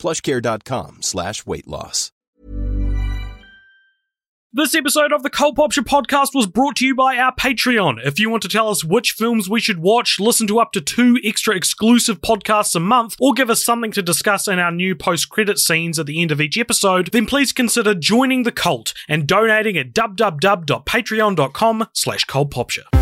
plushcare.com slash weight loss. This episode of the Cult Popture podcast was brought to you by our Patreon. If you want to tell us which films we should watch, listen to up to two extra exclusive podcasts a month, or give us something to discuss in our new post-credit scenes at the end of each episode, then please consider joining the cult and donating at www.patreon.com slash cultpopture.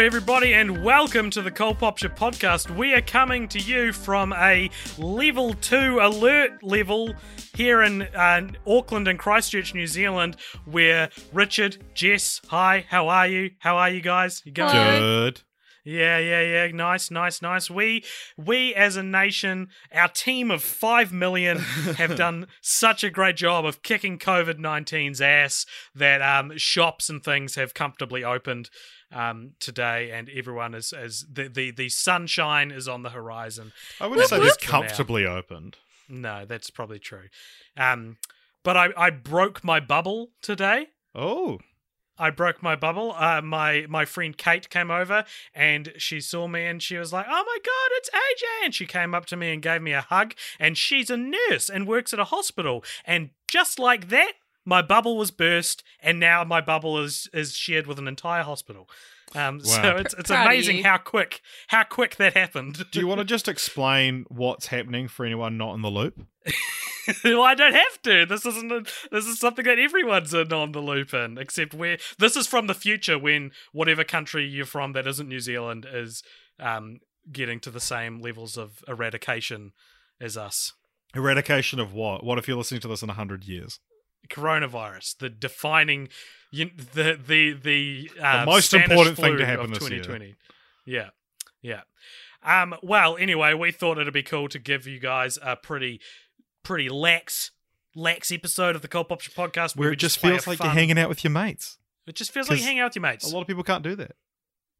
Everybody, and welcome to the Cult Popture podcast. We are coming to you from a level two alert level here in uh, Auckland and Christchurch, New Zealand, where Richard, Jess, hi, how are you? How are you guys? You going? Good. Yeah, yeah, yeah. Nice, nice, nice. We we as a nation, our team of five million have done such a great job of kicking COVID 19's ass that um, shops and things have comfortably opened um, today, and everyone is as the, the the sunshine is on the horizon. I wouldn't say this. For now. comfortably opened. No, that's probably true. Um, but I I broke my bubble today. Oh, I broke my bubble. Uh, my my friend Kate came over and she saw me and she was like, "Oh my god, it's AJ!" And she came up to me and gave me a hug. And she's a nurse and works at a hospital. And just like that, my bubble was burst, and now my bubble is is shared with an entire hospital. Um, So it's it's Proud amazing how quick how quick that happened. do you want to just explain what's happening for anyone not in the loop? well, I don't have to. This isn't. A, this is something that everyone's in on the loop in, except where this is from the future when whatever country you're from that isn't New Zealand is um, getting to the same levels of eradication as us. Eradication of what? What if you're listening to this in hundred years? Coronavirus, the defining, you, the the the, uh, most Spanish important thing to happen of this year. 2020. Yeah, yeah. Um. Well, anyway, we thought it'd be cool to give you guys a pretty, pretty lax, lax episode of the Cult Popture podcast Where we it just feels like fun- you're hanging out with your mates. It just feels like you're hanging out with your mates. A lot of people can't do that.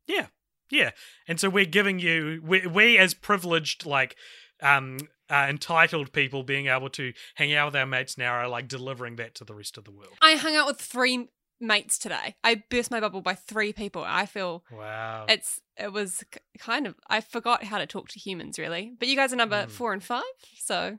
Yeah, yeah. And so we're giving you we, we as privileged like um uh, entitled people being able to hang out with our mates now are like delivering that to the rest of the world. I hung out with three mates today. I burst my bubble by three people. I feel Wow. it's it was kind of I forgot how to talk to humans really. But you guys are number Mm. four and five, so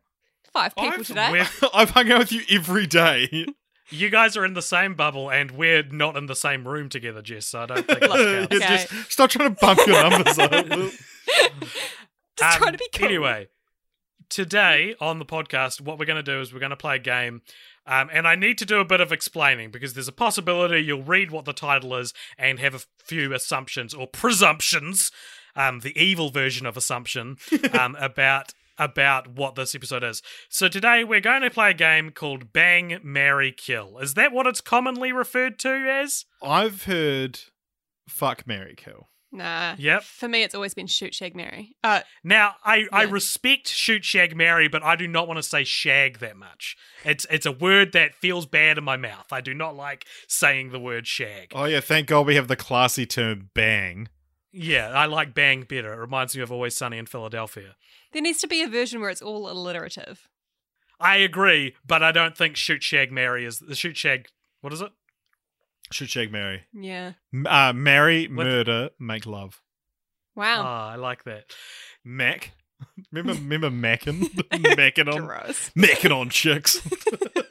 five people I've- today. I've hung out with you every day. you guys are in the same bubble and we're not in the same room together, Jess. So I don't think that Okay. counts. Just stop trying to bump your numbers up. Just Um, trying to be cool. Anyway, today on the podcast, what we're going to do is we're going to play a game. Um, and I need to do a bit of explaining because there's a possibility you'll read what the title is and have a few assumptions or presumptions, um, the evil version of assumption, um, about about what this episode is. So today we're going to play a game called Bang, Marry, Kill. Is that what it's commonly referred to as? I've heard fuck Mary Kill. Nah. Yep. For me it's always been shoot shag marry. Uh Now, I, I respect shoot shag marry, but I do not want to say shag that much. It's it's a word that feels bad in my mouth. I do not like saying the word shag. Oh yeah, thank God we have the classy term bang. Yeah, I like bang better. It reminds me of Always Sunny in Philadelphia. there needs to be a version where it's all alliterative. I agree, but I don't think shoot shag marry is the shoot shag. What is it? Should shag Mary. Yeah. M- Uh, marry, What- murder, make love. Wow. Ah, I like that. Mac. Remember, remember Mackin? Mackin on, Gross. Mackin on chicks.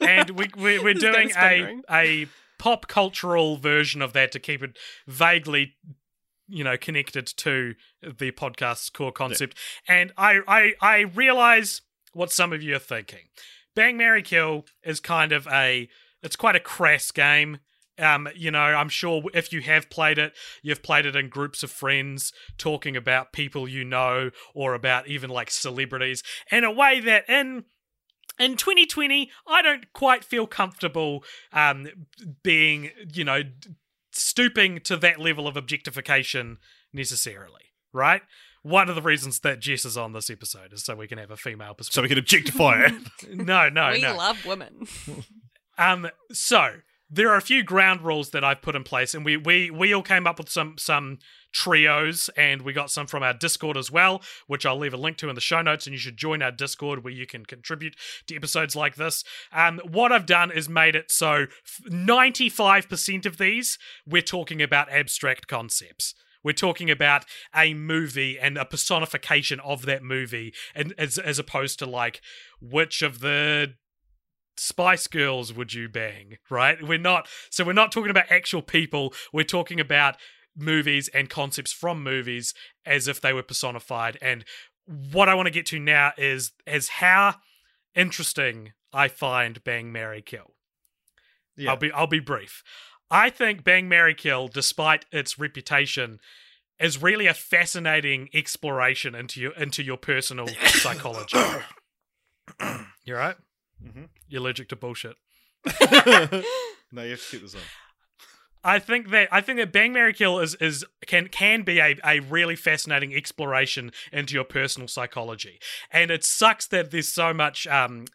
And we, we we're His doing is a Thundering. a pop cultural version of that to keep it vaguely you know connected to the podcast's core concept and I, I i realize what some of you are thinking bang mary kill is kind of a it's quite a crass game um you know i'm sure if you have played it you've played it in groups of friends talking about people you know or about even like celebrities in a way that in in 2020 i don't quite feel comfortable um being you know stooping to that level of objectification necessarily, right? One of the reasons that Jess is on this episode is so we can have a female perspective. So we can objectify it. no, no, we no. love women. Um, so there are a few ground rules that I've put in place, and we we we all came up with some some trios, and we got some from our Discord as well, which I'll leave a link to in the show notes, and you should join our Discord where you can contribute to episodes like this. Um, what I've done is made it so ninety five percent of these we're talking about abstract concepts. We're talking about a movie and a personification of that movie, and as as opposed to like which of the Spice Girls would you bang? Right? We're not. So we're not talking about actual people. We're talking about movies and concepts from movies as if they were personified. And what I want to get to now is is how interesting I find Bang Mary Kill. Yeah. I'll be I'll be brief. I think Bang Mary Kill, despite its reputation, is really a fascinating exploration into your into your personal psychology. You're right? Mhm. You're allergic to bullshit. no, you have to keep this on. I think that I think that Bang Mary Kill is is can can be a, a really fascinating exploration into your personal psychology. And it sucks that there's so much um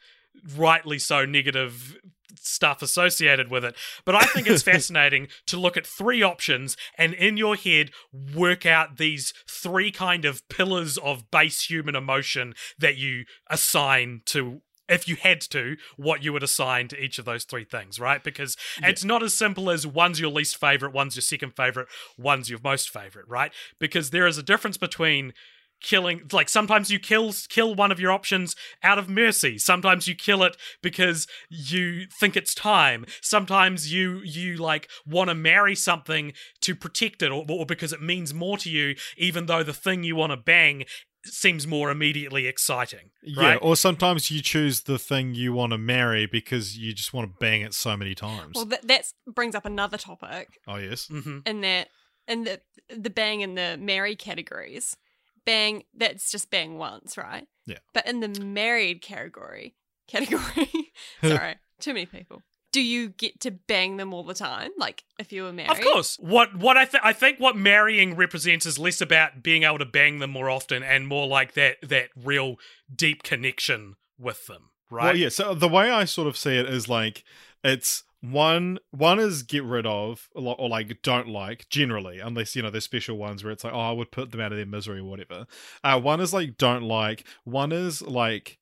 rightly so negative stuff associated with it. But I think it's fascinating to look at three options and in your head work out these three kind of pillars of base human emotion that you assign to if you had to, what you would assign to each of those three things, right? Because it's not as simple as one's your least favorite, one's your second favorite, one's your most favorite, right? Because there is a difference between killing like sometimes you kill kill one of your options out of mercy sometimes you kill it because you think it's time sometimes you you like want to marry something to protect it or, or because it means more to you even though the thing you want to bang seems more immediately exciting Right? Yeah, or sometimes you choose the thing you want to marry because you just want to bang it so many times. well, that that's, brings up another topic oh yes. hmm in that in the the bang and the marry categories. Bang, that's just bang once, right? Yeah. But in the married category, category, sorry, too many people. Do you get to bang them all the time? Like if you were married? Of course. What what I th- I think what marrying represents is less about being able to bang them more often and more like that that real deep connection with them, right? Well, yeah. So the way I sort of see it is like it's one one is get rid of or, li- or like don't like generally unless you know there's special ones where it's like oh I would put them out of their misery or whatever. Uh, one is like don't like. One is like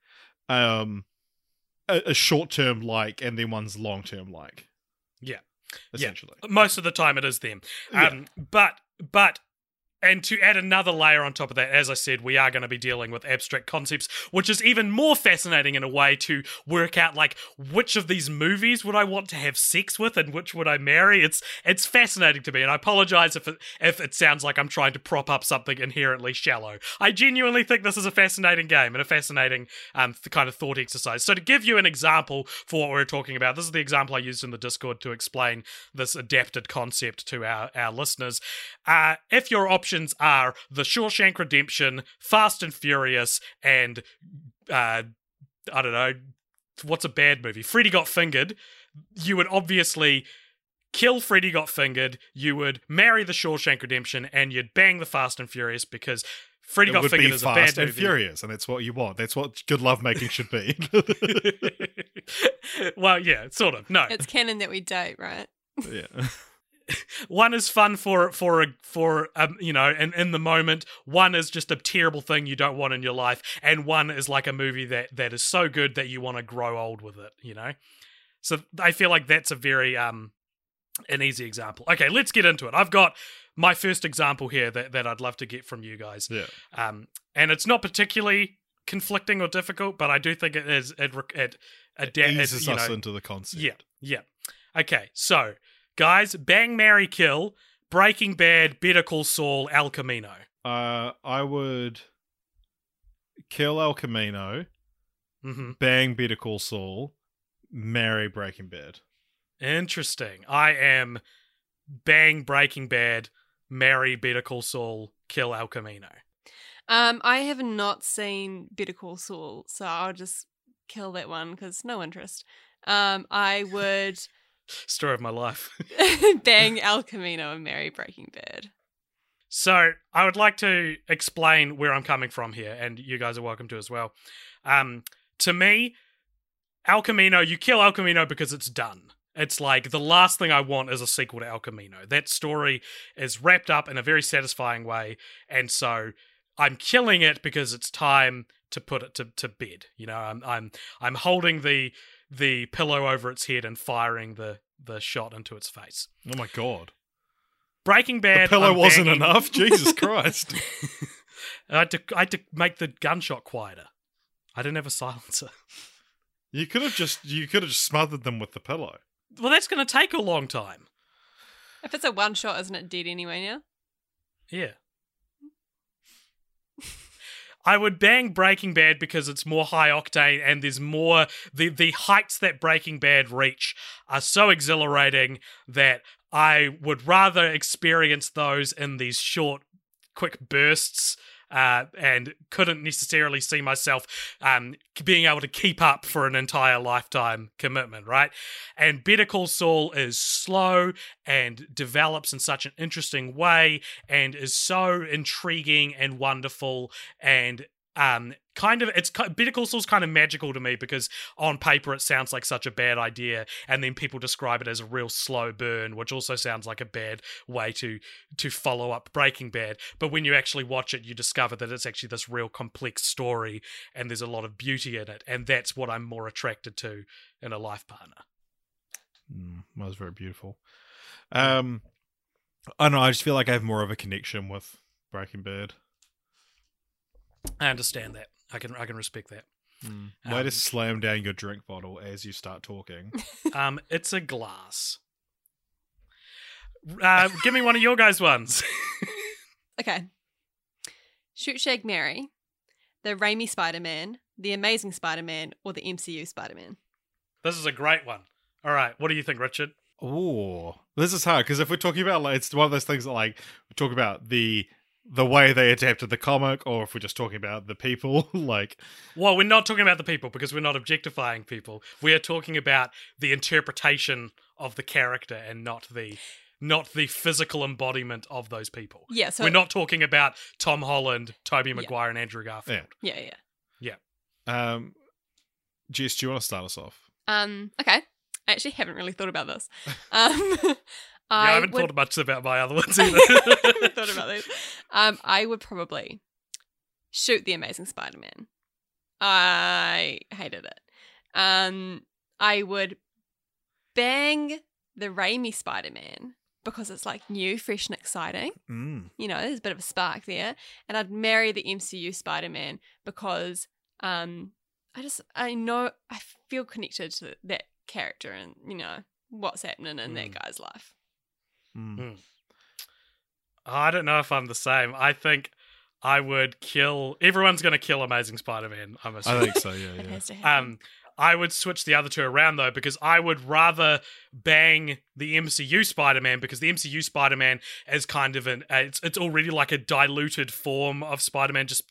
um a, a short term like, and then one's long term like. Yeah. essentially. Most of the time it is them. Yeah. Um, but but and to add another layer on top of that, as I said, we are going to be dealing with abstract concepts, which is even more fascinating in a way to work out like which of these movies would I want to have sex with and which would I marry. It's it's fascinating to me, and I apologize if it if it sounds like I'm trying to prop up something inherently shallow. I genuinely think this is a fascinating game and a fascinating um kind of thought exercise. So to give you an example for what we're talking about, this is the example I used in the Discord to explain this adapted concept to our our listeners. Uh, if your options are The Shawshank Redemption, Fast and Furious, and uh, I don't know, what's a bad movie? Freddy Got Fingered, you would obviously kill Freddy Got Fingered, you would marry The Shawshank Redemption, and you'd bang the Fast and Furious because Freddy It Got would Fingered be is a bad fast and movie. furious, and that's what you want. That's what good lovemaking should be. well, yeah, sort of. No, It's canon that we date, right? yeah. One is fun for for a for um you know and in the moment one is just a terrible thing you don't want in your life and one is like a movie that that is so good that you want to grow old with it you know so i feel like that's a very um an easy example okay let's get into it i've got my first example here that, that i'd love to get from you guys Yeah. um and it's not particularly conflicting or difficult but i do think it is it it, it, it, it Eases you us know, into the concept. yeah, yeah. Okay, so guys, Bang Mary Kill, Breaking Bad, Better Call Saul, El Camino. Uh, I would kill El Camino, hmm bang Better Call Saul, marry Breaking Bad. Interesting. I am Bang Breaking Bad, marry Better Call Saul, kill El Camino. Um, I have not seen Better Call Saul, so I'll just kill that one because no interest. Um, I would story of my life. Bang El Camino and Mary Breaking Bad. So I would like to explain where I'm coming from here, and you guys are welcome to as well. Um, to me, El Camino, you kill El Camino because it's done. It's like the last thing I want is a sequel to El Camino. That story is wrapped up in a very satisfying way, and so I'm killing it because it's time to put it to, to bed. You know, I'm I'm I'm holding the the pillow over its head and firing the the shot into its face. Oh my god. Breaking Bad. The Bad. pillow I'm wasn't enough. Jesus Christ. I had to I had to make the gunshot quieter. I didn't have a silencer. You could have just you could have just smothered them with the pillow. Well, that's going to take a long time. If it's a one shot, isn't it dead anyway now? Yeah. I would bang Breaking Bad because it's more high octane and there's more the the heights that Breaking Bad reach are so exhilarating that I would rather experience those in these short quick bursts uh, and couldn't necessarily see myself um, being able to keep up for an entire lifetime commitment, right? And Better Call Saul is slow and develops in such an interesting way and is so intriguing and wonderful and um kind of it's Call Saul's kind of magical to me because on paper it sounds like such a bad idea and then people describe it as a real slow burn which also sounds like a bad way to to follow up Breaking Bad but when you actually watch it you discover that it's actually this real complex story and there's a lot of beauty in it and that's what I'm more attracted to in a life partner Mm, that was very beautiful. Um, I don't know. I just feel like I have more of a connection with Breaking Bad. I understand that I can I can respect that Way Um, to slam down your drink bottle as you start talking. um it's a glass uh, give me one of your guys' ones. Okay. Shoot Shag Mary, the Raimi Spider Man, the Amazing Spider Man, or the MCU Spider Man. This is a great one. All right, what do you think, Richard? Oh, this is hard because if we're talking about like it's one of those things that like we talk about the the way they adapted the comic, or if we're just talking about the people, like Well, we're not talking about the people because we're not objectifying people. We are talking about the interpretation of the character and not the not the physical embodiment of those people. Yeah, so we're not talking about Tom Holland, Tobey Maguire, and Andrew Garfield. Yeah, yeah, yeah. um, Jess, do you want to start us off? Um. Okay. I actually haven't really thought about this. Um. Yeah, I, I haven't would, thought much about my other ones I either. haven't thought about these. Um. I would probably shoot the Amazing Spider Man. I hated it. Um. I would bang the Raimi Spider Man because it's like new, fresh, and exciting. Mm. you know, there's a bit of a spark there. And I'd marry the MCU Spider Man because um I just I know I feel connected to that character and, you know, what's happening in that Mm. guy's life. Mm. I don't know if I'm the same. I think I would kill. Everyone's going to kill Amazing Spider-Man. I'm assuming. I think so. Yeah, yeah. has to happen. Um, I would switch the other two around though because I would rather bang the MCU Spider-Man because the MCU Spider-Man is kind of an it's it's already like a diluted form of Spider-Man just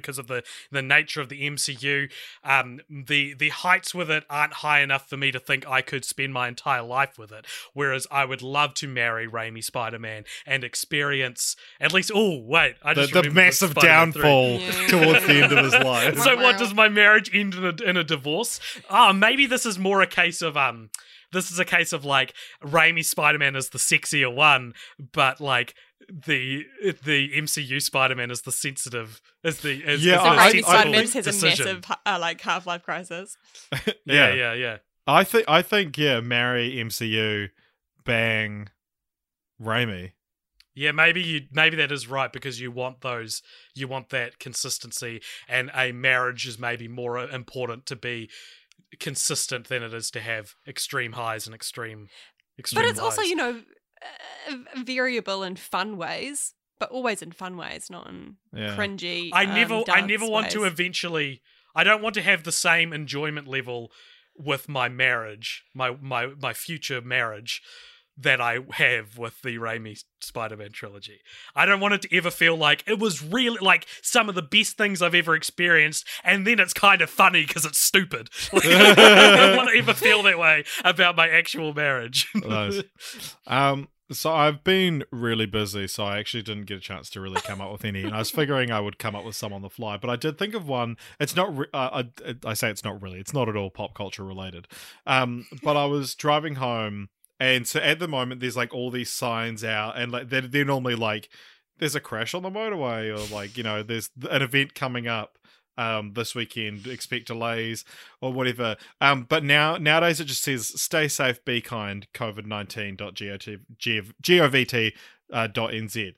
because of the the nature of the MCU. Um, the the heights with it aren't high enough for me to think I could spend my entire life with it. Whereas I would love to marry Raimi Spider-Man and experience at least. Oh wait, I The, just the remembered massive Spider-Man downfall Yeah. towards the end of his life. So what does my marriage end in a, in a divorce? Ah, maybe this is more a case of um, this is a case of like Raimi Spider Man is the sexier one, but like the the MCU Spider Man is the sensitive is the is, Yeah, is the I- Raimi Spider Man has a massive uh, like half life crisis. yeah yeah yeah. I think I think yeah, marry MCU, bang, Raimi. Yeah, maybe you maybe that is right because you want those you want that consistency and a marriage is maybe more important to be consistent than it is to have extreme highs and extreme extreme But it's also, you know, uh, variable in fun ways, but always in fun ways, not in Yeah. cringy. I um, never I never want to eventually I don't want to have the same enjoyment level with my marriage, my my my future marriage that I have with the Raimi Spider-Man trilogy. I don't want it to ever feel like it was really like some of the best things I've ever experienced, and then it's kind of funny because it's stupid. Like, I don't want to ever feel that way about my actual marriage. Nice. Um, so I've been really busy, so I actually didn't get a chance to really come up with any. And I was figuring I would come up with some on the fly, but I did think of one. It's not. Re- uh, I, I say it's not really. It's not at all pop culture related. Um, but I was driving home, and so at the moment there's like all these signs out, and like they're, they're normally like there's a crash on the motorway, or like you know there's an event coming up um this weekend expect delays or whatever. Um but now nowadays it just says stay safe be kind covid19.govt uh, dot nz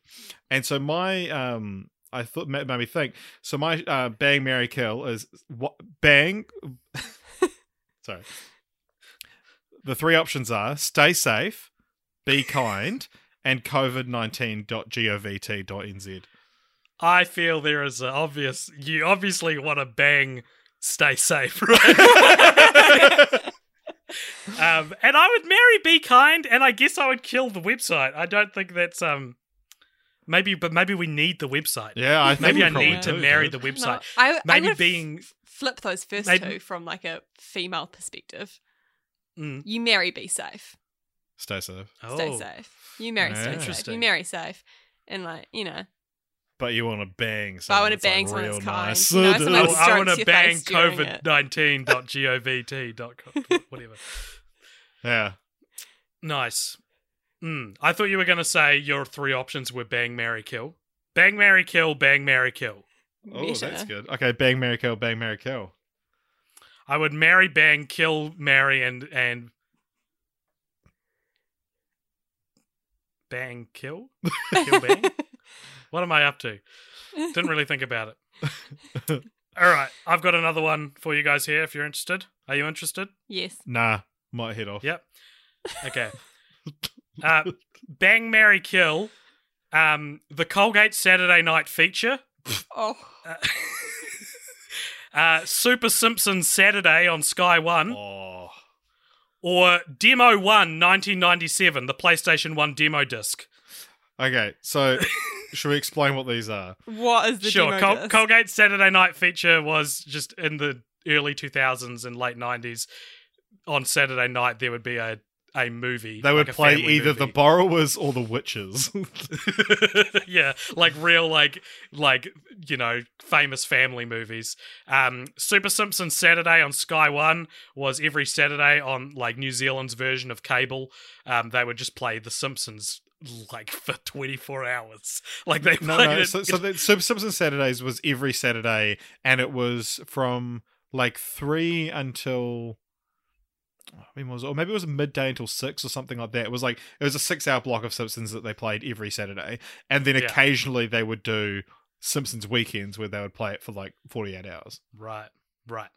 and so my um i thought made me think so my uh bang mary kill is what bang sorry the three options are stay safe be kind and covid19.govt.nz I feel there is an obvious. You obviously want to bang, stay safe, right? um, and I would marry Be Kind, and I guess I would kill the website. I don't think that's um. Maybe, but maybe we need the website. yeah i think maybe we I probably need to marry dude. the website. No, I, I maybe would being flip those first maybe- two from like a female perspective. Mm. You marry, be safe. stay safe Stay Oh. safe. You marry, Yeah. stay safe. You marry safe. And like, you know, But you want to bang But I wanna that's, like, bang someone real that's kind. nice. You know, someone I, want to bang COVID it. nineteen dot govt dot whatever. yeah. Nice. Mm. I thought you were going to say your three options were bang, marry, kill. Bang, marry, kill. Bang, marry, kill. Oh, that's good. Okay, bang, marry, kill, bang, marry, kill. I would marry, bang, kill, marry, and and bang, kill, kill, bang. what am I up to? Didn't really think about it. All right, I've got another one for you guys here. If you're interested, are you interested? yes. Nah, might head off. Yep. Okay. Uh, bang, marry, kill. Um, the Colgate Saturday Night feature. Oh. Uh, uh, Super Simpsons Saturday on Sky One. Oh, Or Demo 1 1997, the PlayStation 1 demo disc. okay. So, should we explain what these are? What is the sure, demo Col- disc? Colgate Saturday Night feature was just in the early 2000s and late 90s. On Saturday night, there would be a, a movie. They would like play either the borrowers or the witches. yeah, like real, like like you know, famous family movies. Um, Super Simpsons Saturday on Sky One was every Saturday on like New Zealand's version of cable. Um, they would just play The Simpsons like for twenty four hours. Like they no, played no. it. So, so the Super Simpsons Saturdays was every Saturday, and it was from like three until. When was it? Or maybe it was midday until six or something like that. It was like it was a six-hour block of Simpsons that they played every Saturday, and then Yeah. occasionally they would do Simpsons weekends where they would play it for like forty-eight hours. Right, right.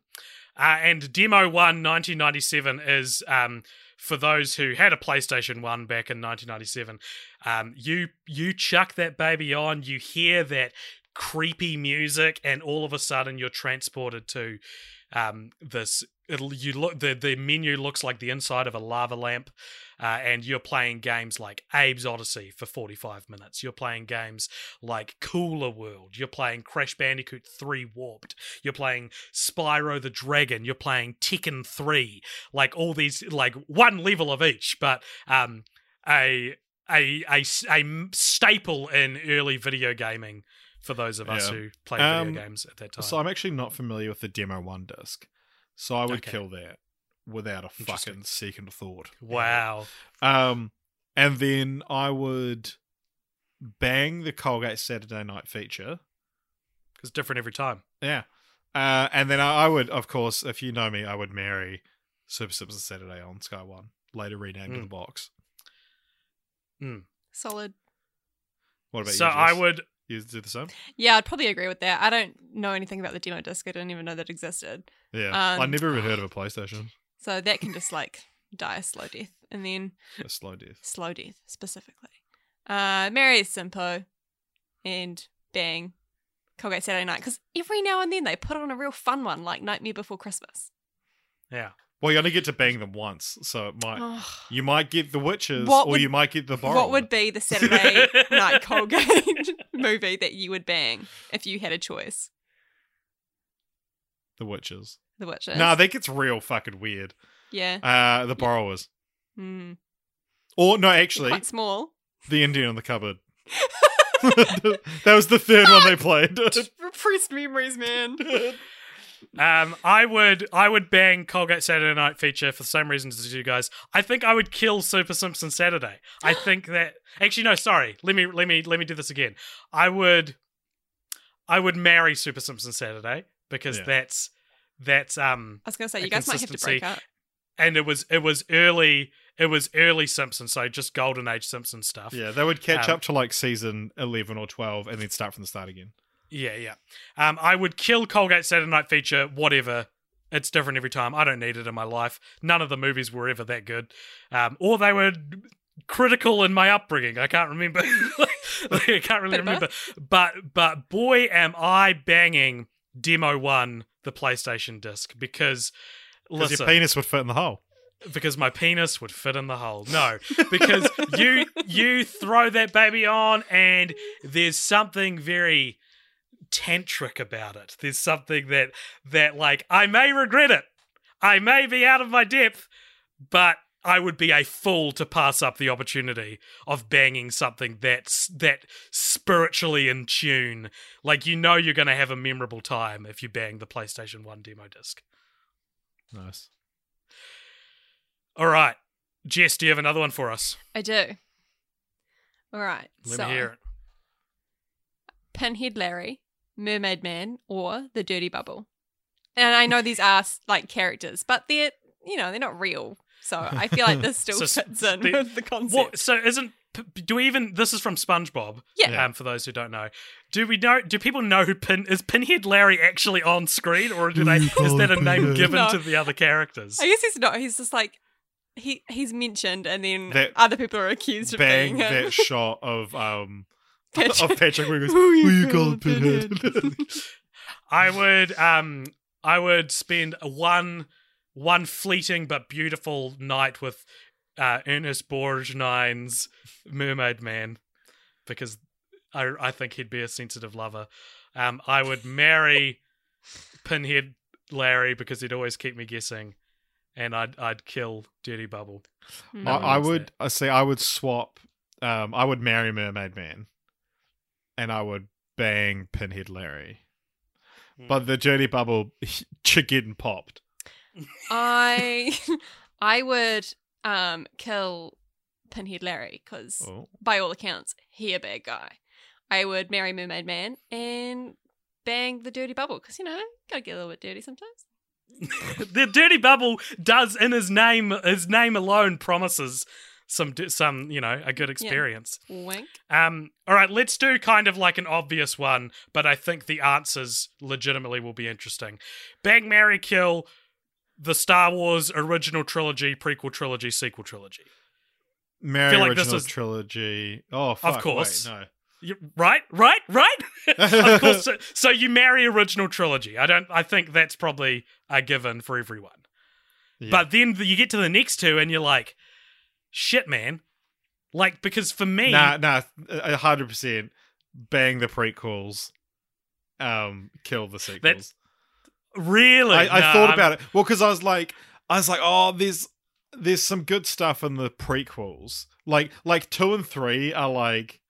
Uh, and Demo 1 1997 is um, for those who had a PlayStation 1 back in 1997. Um, you you chuck that baby on, you hear that creepy music, and all of a sudden you're transported to um, this. It'll, you look the the menu looks like the inside of a lava lamp, uh, and you're playing games like Abe's Oddysee for 45 minutes. You're playing games like Cooler World. You're playing Crash Bandicoot 3 Warped. You're playing Spyro the Dragon. You're playing Tekken 3. Like all these, like one level of each, but um, a a a, a staple in early video gaming for those of us Yeah. who played Um, video games at that time. So I'm actually not familiar with the demo one disc, so I would Okay. kill that without a fucking second thought. wow. Um, and then I would bang the Colgate Saturday Night feature. because different every time. Yeah. Uh, and then I, I would, of course, if you know me, I would marry Super Simpsons Saturday on Sky One, later renamed to Mm. the box. Solid. What about So you? So I would You do the same? Yeah, I'd probably agree with that. I don't know anything about the demo disc. I didn't even know that existed. Yeah. I Um, never even heard of a PlayStation. So that can just like die a slow death. And then A slow death. slow death specifically. Uh Mary Simpo and Bang. Colgate Saturday night. Because every now and then they put on a real fun one like Nightmare Before Christmas. yeah. Well, you only get to bang them once, so it might Ugh. you might get the witches, What or would- you might get the borrower. What would be the Saturday Night Colgate movie that you would bang if you had a choice? the witches? The Witches. No, nah, that gets real fucking weird. yeah. Uh, the borrowers, Mm. or no, actually, Quite small. the Indian in the cupboard. that was the third one they played. Repressed memories, man. Um, I would I would bang Colgate Saturday Night Feature for the same reasons as you guys. I think I would kill Super Simpson Saturday. I think that actually no, sorry. Let me let me let me do this again. I would I would marry Super Simpson Saturday because Yeah. that's that's um I was gonna say you guys might have to break up. and it was it was early it was early Simpson, so just golden age Simpson stuff. yeah, they would catch Um, up to like season eleven or twelve, and then start from the start again. Yeah, yeah. Um, I would kill Colgate Saturday Night Feature, whatever. It's different every time. I don't need it in my life. None of the movies were ever that good. Um, or they were critical in my upbringing. I can't remember. I can't really Bit remember. But but boy am I banging Demo 1 the PlayStation disc because Because listen, your penis would fit in the hole. because my penis would fit in the hole. No, because you you throw that baby on and there's something very tantric about it. There's something that that like I may regret it. I may be out of my depth, but I would be a fool to pass up the opportunity of banging something that's that spiritually in tune. Like you know you're going to have a memorable time if you bang the PlayStation 1 demo disc. Nice. All right. Jess, do you have another one for us? I do. All right. Let so, me hear it. Pinhead Larry, Mermaid Man, or the Dirty Bubble. And I know these are like characters, but they're you know they're not real. So I feel like this still So s- fits in the- with the concept. What? So isn't do we even? This is from SpongeBob. Yeah. Um, for those who don't know, do we know? Do people know who Pin is? Pinhead Larry actually on screen, or do they? Is that a name given No. to the other characters? I guess he's not. He's just like he he's mentioned, and then That- other people are accused of Bang being him. that shot of um Patrick. of Patrick where he goes, Who Who you you call call Pinhead? I would um I would spend one one fleeting but beautiful night with uh, Ernest Borgnine's Mermaid Man because I I think he'd be a sensitive lover. Um, I would marry Pinhead Larry because he'd always keep me guessing, and I'd I'd kill Dirty Bubble. Hmm. No I, I would that. I say I would swap um I would marry Mermaid Man and I would bang Pinhead Larry. Hmm. But the dirty bubble getting popped. I I would um kill Pinhead Larry because Oh. by all accounts he a bad guy. I would marry Mermaid Man and bang the Dirty Bubble because you know gotta get a little bit dirty sometimes. the dirty bubble does in his name his name alone promises some some you know a good experience Wink. um all right let's do kind of like an obvious one but i think the answers legitimately will be interesting bang Mary kill the star wars original trilogy prequel trilogy sequel trilogy Mary feel like this original is- trilogy. Oh, fuck, course. Wait, You- right right right of course so, so you marry original trilogy i don't i think that's probably a given for everyone Yeah. But then you get to the next two and you're like, shit, man. Like, because for me, nah, nah, a hundred percent. Bang the prequels. Um, kill the sequels. really, I, I thought I'm- about it. Well, because I was like, I was like, oh, there's there's some good stuff in the prequels. Like like two and three are like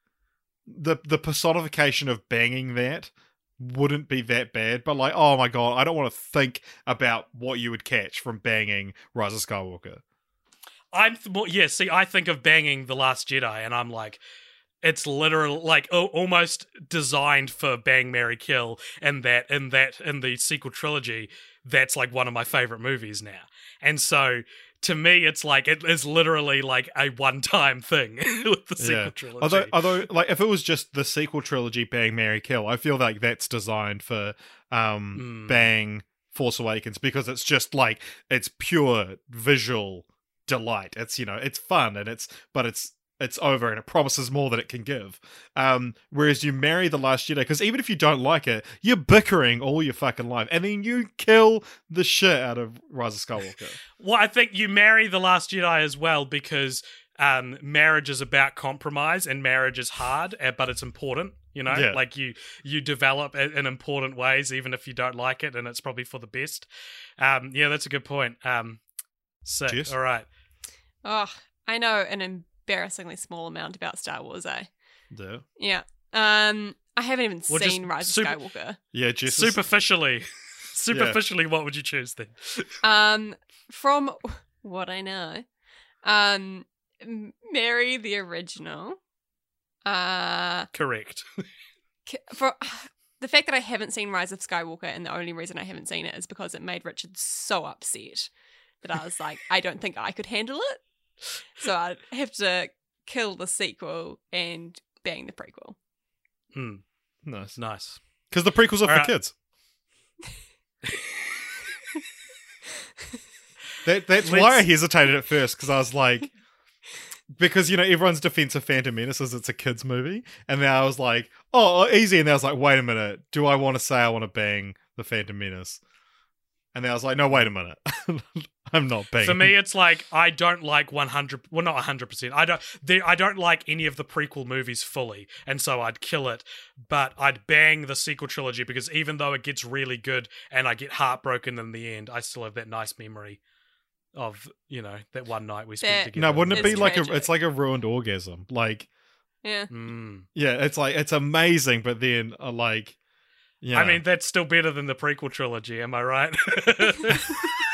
the the personification of banging that wouldn't be that bad, but like, oh my god, I don't want to think about what you would catch from banging Rise of Skywalker. I'm th- more, yeah. See, I think of banging the Last Jedi, and I'm like, it's literal, like o- almost designed for bang, Mary, kill, and that, and that, in the sequel trilogy, that's like one of my favorite movies now. And so, to me, it's like it is literally like a one-time thing with the sequel Yeah. trilogy. Although, although, like, if it was just the sequel trilogy, Bang, Mary, Kill, I feel like that's designed for um, Mm. Bang, Force Awakens because it's just like it's pure visual delight. It's you know, it's fun and it's but it's it's over and it promises more than it can give. Um, whereas you marry the Last Jedi because even if you don't like it, you're bickering all your fucking life, and then you kill the shit out of Rise of Skywalker. Well, I think you marry the Last Jedi as well because um, marriage is about compromise and marriage is hard, uh, but it's important. You know, Yeah. like you you develop in important ways, even if you don't like it, and it's probably for the best. Um, yeah, that's a good point. Um, sick. Jess? All right. Oh, I know an embarrassingly small amount about Star Wars, eh? Do. Yeah. Um, I haven't even Well, seen Rise super- of Skywalker. yeah, Jess. is- Superficially, superficially, what would you choose then? Um, from what I know, um, Mary the original. Uh, Correct. for the fact that I haven't seen Rise of Skywalker, and the only reason I haven't seen it is because it made Richard so upset that I was like, I don't think I could handle it. So I'd have to kill the sequel and bang the prequel. Hmm. nice Nice. because the prequels are for Alright. kids. That, that's Let's- why I hesitated at first because I was like, because you know everyone's defense of Phantom Menace is it's a kids movie, and then I was like, oh, easy, and then I was like, wait a minute, do I want to say I want to bang the Phantom Menace? And then I was like, no, wait a minute, I'm not banging. For me, it's like I don't like one hundred. Well, not hundred percent. I don't. The, I don't like any of the prequel movies fully, and so I'd kill it. But I'd bang the sequel trilogy because even though it gets really good and I get heartbroken in the end, I still have that nice memory of you know that one night we spent That- together. no, wouldn't it It's be like a? It's like a ruined orgasm. Like, Yeah. Mm. yeah, it's like it's amazing, but then uh, like, yeah, I mean, that's still better than the prequel trilogy. Am I right?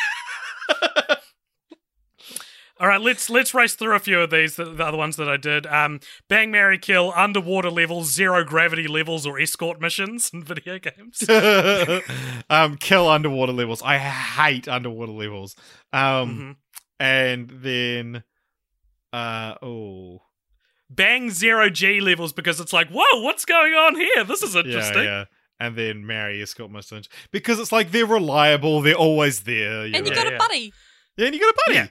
All right, let's let's race through a few of these. The, the other ones that I did: um, bang, marry, kill, underwater levels, zero gravity levels, or escort missions in video games. um, kill underwater levels. I hate underwater levels. Um, Mhm. and then, uh, oh, Bang, zero G levels because it's like, whoa, what's going on here? This is interesting. yeah. yeah And then marry escort missions because it's like they're reliable. They're always there. And you got Yeah. a buddy. yeah, and you got a buddy. Yeah.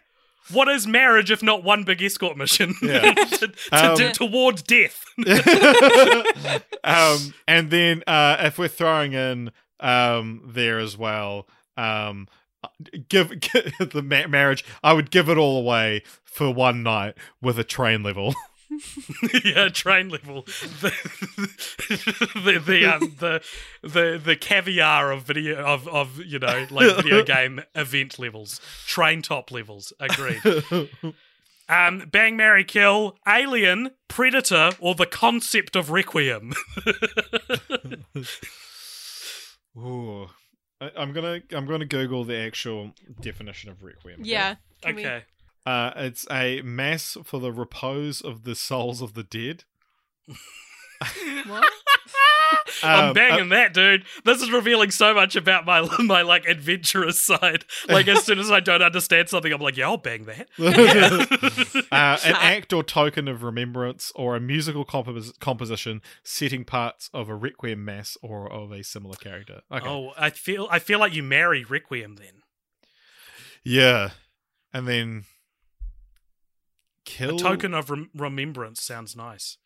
What is marriage if not one big escort mission Yeah. to, to- Um, to- towards death? um, and then uh, if we're throwing in um, there as well, um, give, give the ma- marriage, I would give it all away for one night with a train level. yeah, train level. The the the, um, the the the caviar of video of of you know like video game event levels, train top levels. Agreed. Um, bang, marry, kill, alien, predator, or the concept of requiem. Ooh. I, I'm gonna I'm gonna Google the actual definition of requiem. Yeah. Can we- okay. Uh, it's a mass for the repose of the souls of the dead. What? I'm Um, banging that, dude. This is revealing so much about my my like adventurous side. Like as soon as I don't understand something, I'm like, yeah, I'll bang that. uh, an act or token of remembrance or a musical compos- composition setting parts of a requiem mass or of a similar character. Okay. Oh, I feel I feel like you marry requiem then. Yeah. And then kill A token of rem- remembrance sounds nice.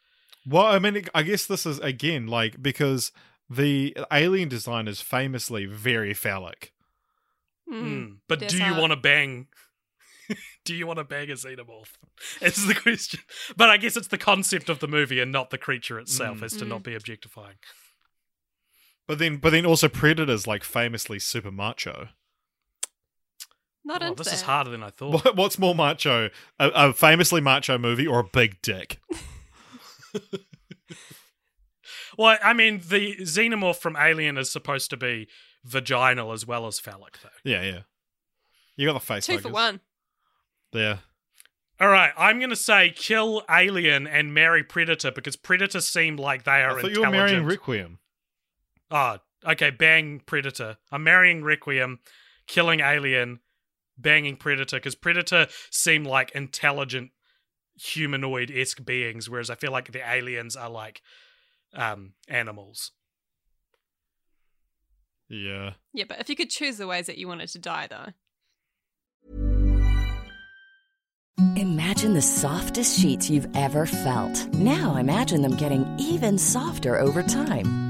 Well, I mean, I guess this is again like because the alien design is famously very phallic. Mm. Mm. But do you want to bang? do you want to bang a xenomorph? It's the question. But I guess it's the concept of the movie and not the creature itself, Mm. as to Mm. not be objectifying. But then, but then also Predator's like famously super macho. Not Oh, into this is harder than I thought. What, what's more macho, a, a famously macho movie or a big dick? Well, I mean, the xenomorph from Alien is supposed to be vaginal as well as phallic, though. Yeah, yeah. You got the face. Two for huggers. one. Yeah. All right, I'm going to say kill Alien and marry Predator because Predator seemed like they are I thought you intelligent. were marrying Requiem. Oh, okay. Bang Predator. I'm marrying Requiem, killing Alien, banging Predator because Predator seem like intelligent humanoid esque beings, whereas I feel like the aliens are like um animals. Yeah. Yeah, but if you could choose the ways that you wanted to die, though. Imagine the softest sheets you've ever felt. Now imagine them getting even softer over time.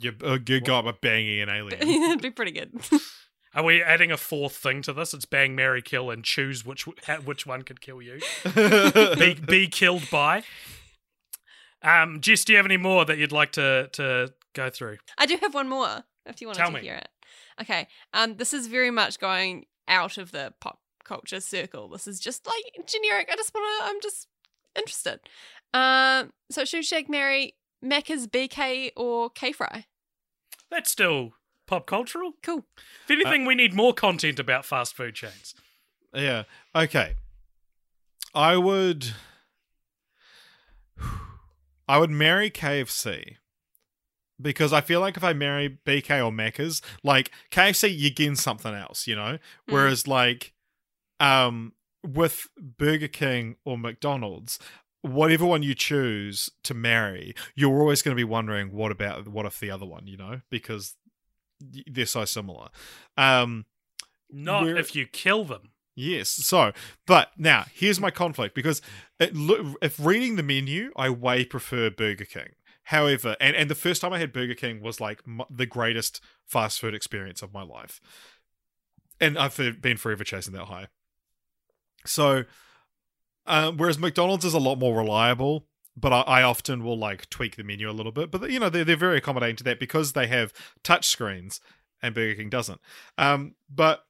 You, uh, you got a banging an alien. That'd be pretty good. Are we adding a fourth thing to this? It's bang, marry, kill, and choose which which one could kill you. be be killed by. Um, Jess, do you have any more that you'd like to to go through? I do have one more if you wanted Tell to me. hear it. Okay. Um, this is very much going out of the pop culture circle. This is just like generic. I just want to. I'm just interested. Um, so should Shake Mary Macca's BK or K Fry? That's still pop cultural. Cool. If anything, we need more content about fast food chains. Yeah. Okay. I would. I would marry KFC because I feel like if I marry BK or Macca's, like KFC, you gain something else, you know. Whereas like, um, with Burger King or McDonald's, whatever one you choose to marry, you're always going to be wondering what about what if the other one, you know, because they're so similar. Um, Not if you kill them. Yes. So, but now here's my conflict because it, if reading the menu, I way prefer Burger King. However, and, and the first time I had Burger King was like m- the greatest fast food experience of my life. And I've been forever chasing that high. So, uh, whereas McDonald's is a lot more reliable, but I, I often will like tweak the menu a little bit. But, you know, they're, they're very accommodating to that because they have touch screens and Burger King doesn't. Um, but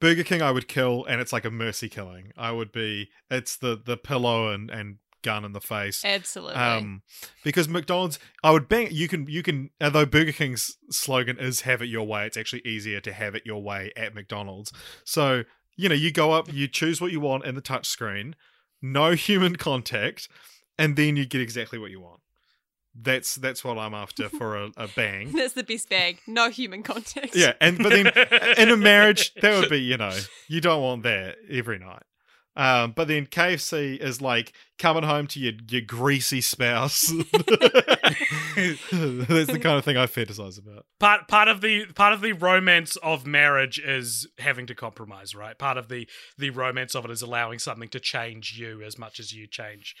Burger King I would kill, and it's like a mercy killing. I would be it's the the pillow and and gun in the face. Absolutely. Um, because McDonald's, I would bang. You can you can although Burger King's slogan is "Have it your way." It's actually easier to have it your way at McDonald's. So you know you go up, you choose what you want in the touch screen, no human contact, and then you get exactly what you want. That's that's what I'm after for a, a bang. That's the best bag. No human contact. Yeah, and but then in a marriage, that would be you know you don't want that every night. Um, but then KFC is like coming home to your your greasy spouse. That's the kind of thing I fantasize about. part part of the part of the romance of marriage is having to compromise, right? Part of the the romance of it is allowing something to change you as much as you change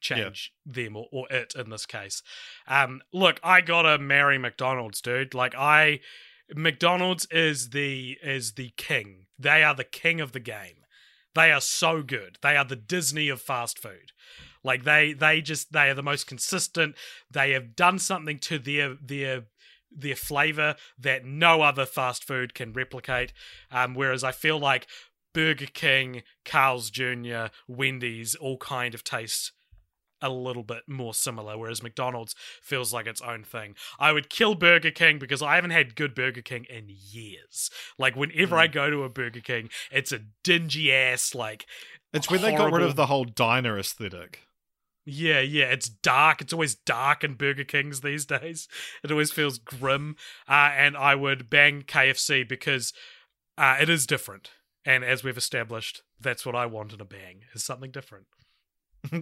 change them or, or it in this case. Um look, I gotta marry McDonald's, dude. Like I McDonald's is the is the king. They are the king of the game. They are so good. They are the Disney of fast food. Like they they just they are the most consistent. They have done something to their their their flavor that no other fast food can replicate. Um, whereas I feel like Burger King, Carl's Jr., Wendy's all kind of taste a little bit more similar, whereas McDonald's feels like its own thing. I would kill Burger King because I haven't had good Burger King in years. Like whenever I go to a Burger King, it's a dingy ass like It's when they got rid of the whole diner aesthetic. yeah, yeah, it's dark. It's always dark in Burger Kings these days. It always feels grim. Uh, and I would bang KFC because uh, it is different. And as we've established, that's what I want in a bang is something different.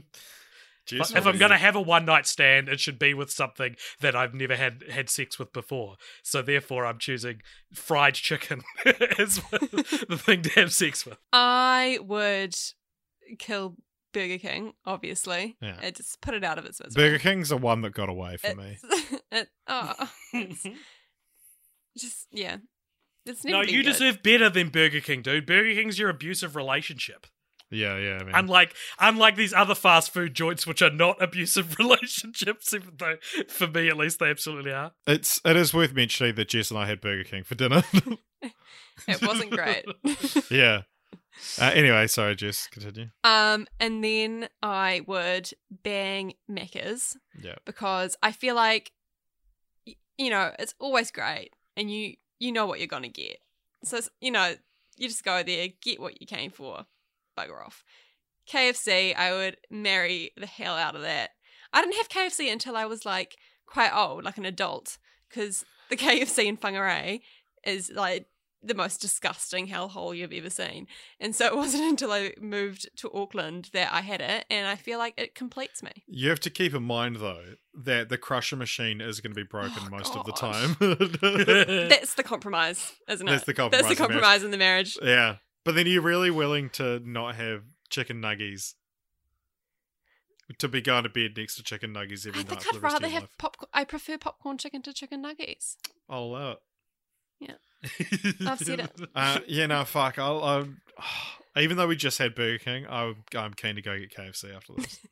Jess, if I'm going to have a one night stand, it should be with something that I've never had had sex with before. So therefore, I'm choosing fried chicken as the thing to have sex with. I would kill Burger King, obviously. Yeah. Uh, just put it out of its misery. Burger King's the one that got away for me. It, oh, it's just yeah. It's never No, you good. deserve better than Burger King, dude. Burger King's your abusive relationship. Yeah, yeah. I mean, Unlike unlike these other fast food joints, which are not abusive relationships, even though for me at least they absolutely are. it's it is worth mentioning that Jess and I had Burger King for dinner. It wasn't great. yeah. Uh, anyway, sorry, Jess. Continue. um, and then I would bang Macca's Yeah. because I feel like, you know, it's always great, and you you know what you're gonna get. So you know, you just go there, get what you came for. Bugger off. KFC, I would marry the hell out of that. I didn't have KFC until I was like quite old, like an adult, because the KFC in Whangarei is like the most disgusting hellhole you've ever seen. And so it wasn't until I moved to Auckland that I had it, and I feel like it completes me. You have to keep in mind though that the crusher machine is going to be broken Oh, most of the time. That's the compromise, isn't it? That's the That's compromise the marriage. compromise in the marriage. yeah, but then you're really willing to not have chicken nuggies. To be going to bed next to chicken nuggies every I night think for the I'd rather have popcorn. I prefer popcorn chicken to chicken nuggets. I'll allow it. Yeah, I've said it. Uh, yeah, no, fuck. I'll, I'll, even though we just had Burger King, I, I'm keen to go get KFC after this.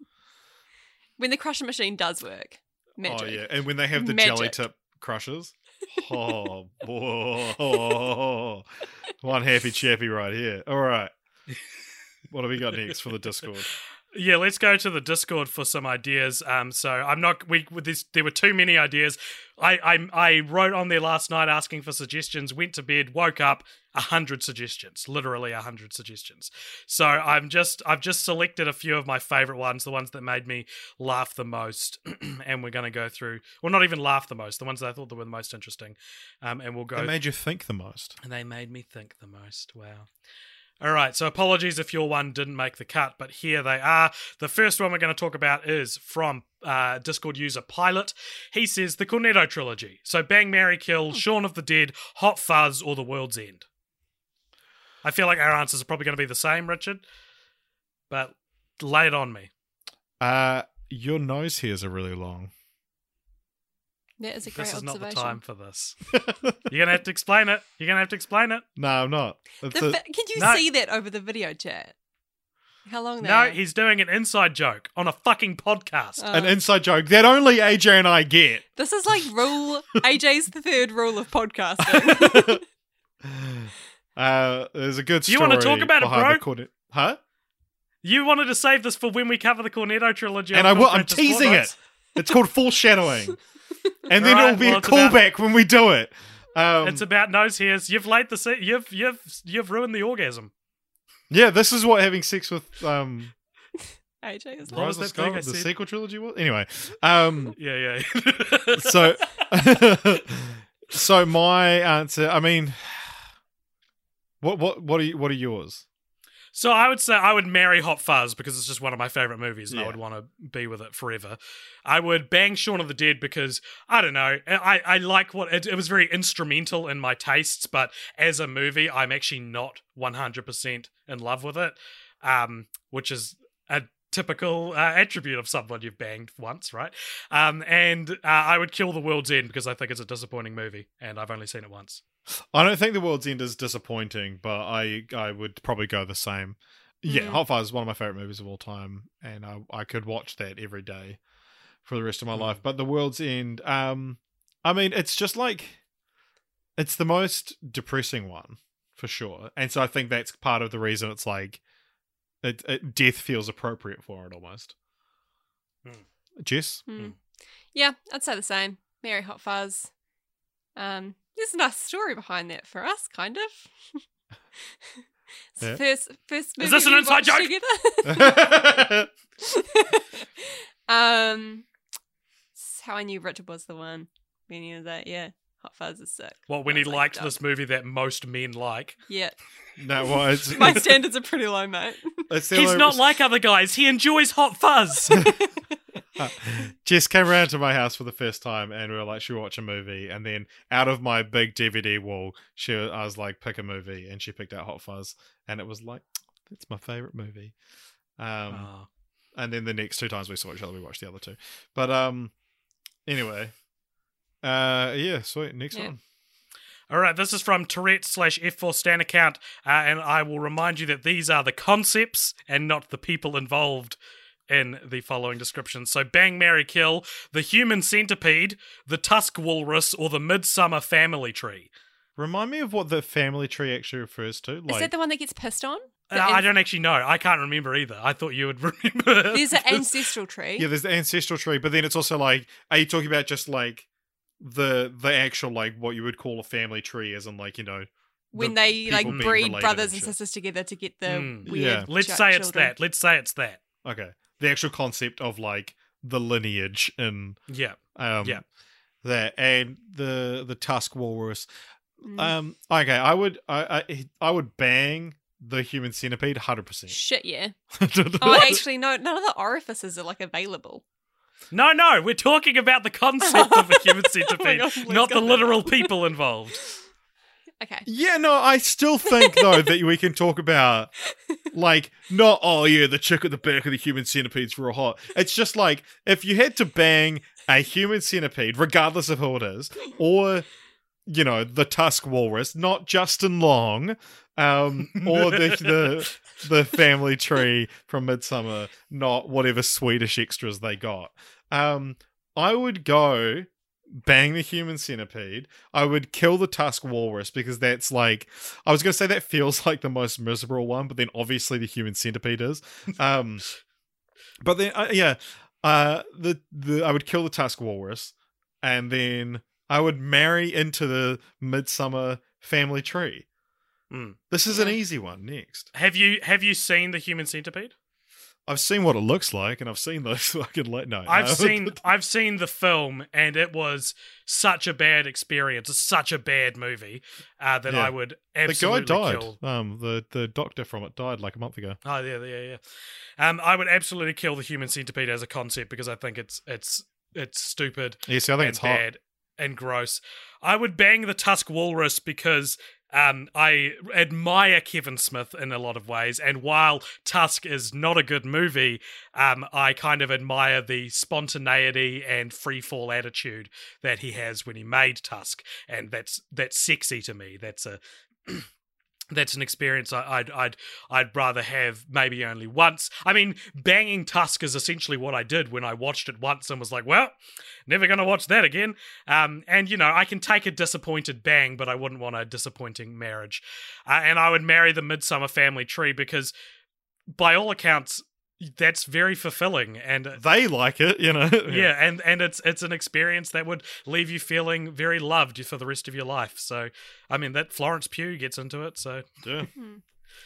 When the crusher machine does work, magic. Oh yeah, and when they have the jelly tip crushers, oh boy, one happy chappy right here. All right, what have we got next for the Discord? Yeah, let's go to the Discord for some ideas. Um, so I'm not. We with this, there were too many ideas. I, I I wrote on there last night asking for suggestions. Went to bed, woke up, a hundred suggestions, literally a hundred suggestions. So I'm just I've just selected a few of my favorite ones, the ones that made me laugh the most, and we're going to go through. Well, not even laugh the most, the ones that I thought that were the most interesting, um, and we'll go. It made you think the most. And they made me think the most. Wow. All right, so apologies if your one didn't make the cut, but here they are. The first one we're going to talk about is from uh, Discord user Pilot. He says the Cornetto trilogy. So Bang, Mary, Kill, Shaun of the Dead, Hot Fuzz, or The World's End. I feel like our answers are probably going to be the same, Richard, but lay it on me. Uh, your nose hairs are really long. That is a great This is not the time for this. You're going to have to explain it. You're going to have to explain it. no, I'm not. The a- can you No. see that over the video chat? How long? No, they he's doing an inside joke on a fucking podcast. Oh. an inside joke that only AJ and I get. This is like rule AJ's the third rule of podcasting. uh, there's a good You story. wanna talk about it, behind bro? the cornet- Huh? You wanted to save this for when we cover the Cornetto trilogy. And I will. I'm teasing it. It's called foreshadowing, and then Right, it'll be well, a it's about- callback when we do it. Um, It's about nose hairs. You've laid the se- you've you've you've ruined the orgasm. yeah, this is what having sex with um, AJ is What like, was Rise of that thing I the said? sequel trilogy was. Anyway, um, Yeah, yeah. so so my answer. I mean, what what what are you, what are yours? So I would say I would marry Hot Fuzz because it's just one of my favorite movies, and I would want to be with it forever. I would bang Shaun of the Dead because I don't know. I I like what it, it was very instrumental in my tastes, but as a movie, I'm actually not 100 percent in love with it, um, which is a typical uh, attribute of someone you've banged once, right? Um, and uh, I would kill The World's End because I think it's a disappointing movie, and I've only seen it once. I don't think the World's End is disappointing, but I I would probably go the same. Yeah, Mm. Hot Fuzz is one of my favorite movies of all time, and I I could watch that every day for the rest of my Mm. life. But the World's End, um, I mean, it's just like it's the most depressing one for sure, and so I think that's part of the reason it's like it, it death feels appropriate for it almost. Mm. Jess, hmm. Yeah, I'd say the same. Mary Hot Fuzz. Um, there's a nice story behind that for us, kind of. Yeah. First, first movie Is this an inside joke? together. um, how I knew Richard was the one. When of that, yeah, Hot Fuzz is sick. Well, when he like, liked "Dope." this movie that most men like. Yeah, no, well, it's, my standards are pretty low, mate. He's only- not like other guys. He enjoys Hot Fuzz. Jess came around to my house for the first time, and we were like, "Should we watch a movie?" And then out of my big DVD wall, she, I was like, "Pick a movie," and she picked out Hot Fuzz, and it was like, "That's my favorite movie." Um, Oh. and then the next two times we saw each other, we watched the other two. But um, anyway, uh, yeah, sweet. Next Yeah. one. All right, this is from Tourette slash F4 Stan account, uh, and I will remind you that these are the concepts and not the people involved in the following description. So, Bang, Mary, Kill, the human centipede, the tusk walrus, or the Midsommar family tree. Remind me of what the family tree actually refers to. is Like, that the one that gets pissed on? Uh, The I don't actually know. I can't remember either. I thought you would remember. There's an ancestral tree. yeah, there's the ancestral tree, but then it's also like, are you talking about just like the the actual like what you would call a family tree, as in like you know when the they like breed brothers and and sisters together to get the Mm. weird. Yeah. Let's ch- say it's children. that. Let's say it's that. Okay, the actual concept of like the lineage and Yeah. um, Yeah. that and the the tusk walrus. Mm. Um, okay, I would I I, I would bang the human centipede hundred percent. Shit, yeah. Oh, actually, no. None of the orifices are like available. No, no, we're talking about the concept of a human centipede, Oh God, not the literal people involved. Okay. Yeah, no, I still think though that we can talk about like not oh yeah, the chick at the back of the human centipede's real hot. It's just like if you had to bang a human centipede, regardless of who it is, or you know the tusk walrus, not Justin Long, um, or the the the family tree from Midsommar, not whatever Swedish extras they got. Um, I would go bang the human centipede. I would kill the tusk walrus because that's like I was going to say that feels like the most miserable one, but then obviously the human centipede is. Um, but then uh, yeah, uh, the the I would kill the tusk walrus, and then I would marry into the Midsommar family tree. Mm. This is an easy one. Next, Have you have you seen the human centipede? I've seen what it looks like, and I've seen those fucking let no. I've no. seen I've seen the film, and it was such a bad experience. It's such a bad movie uh, that Yeah. I would the guy absolutely died. kill. Um, the the doctor from it died like a month ago. Oh yeah, yeah, yeah. Um, I would absolutely kill the human centipede as a concept because I think it's it's it's stupid Yeah, see, I think and it's hot. bad and gross. I would bang the Tusk Walrus because um, I admire Kevin Smith in a lot of ways, and while Tusk is not a good movie, um, I kind of admire the spontaneity and free fall attitude that he has when he made Tusk, and that's that's sexy to me. That's a that's an experience I- I'd I'd I'd rather have maybe only once. I mean, banging Tusk is essentially what I did when I watched it once and was like, well, never gonna watch that again. Um, and you know, I can take a disappointed bang, but I wouldn't want a disappointing marriage. Uh, and I would marry the Midsommar Family Tree because, by all accounts, that's very fulfilling and. uh, They like it, you know. yeah, and and it's it's an experience that would leave you feeling very loved for the rest of your life. So, I mean, that Florence Pugh gets into it. So, yeah.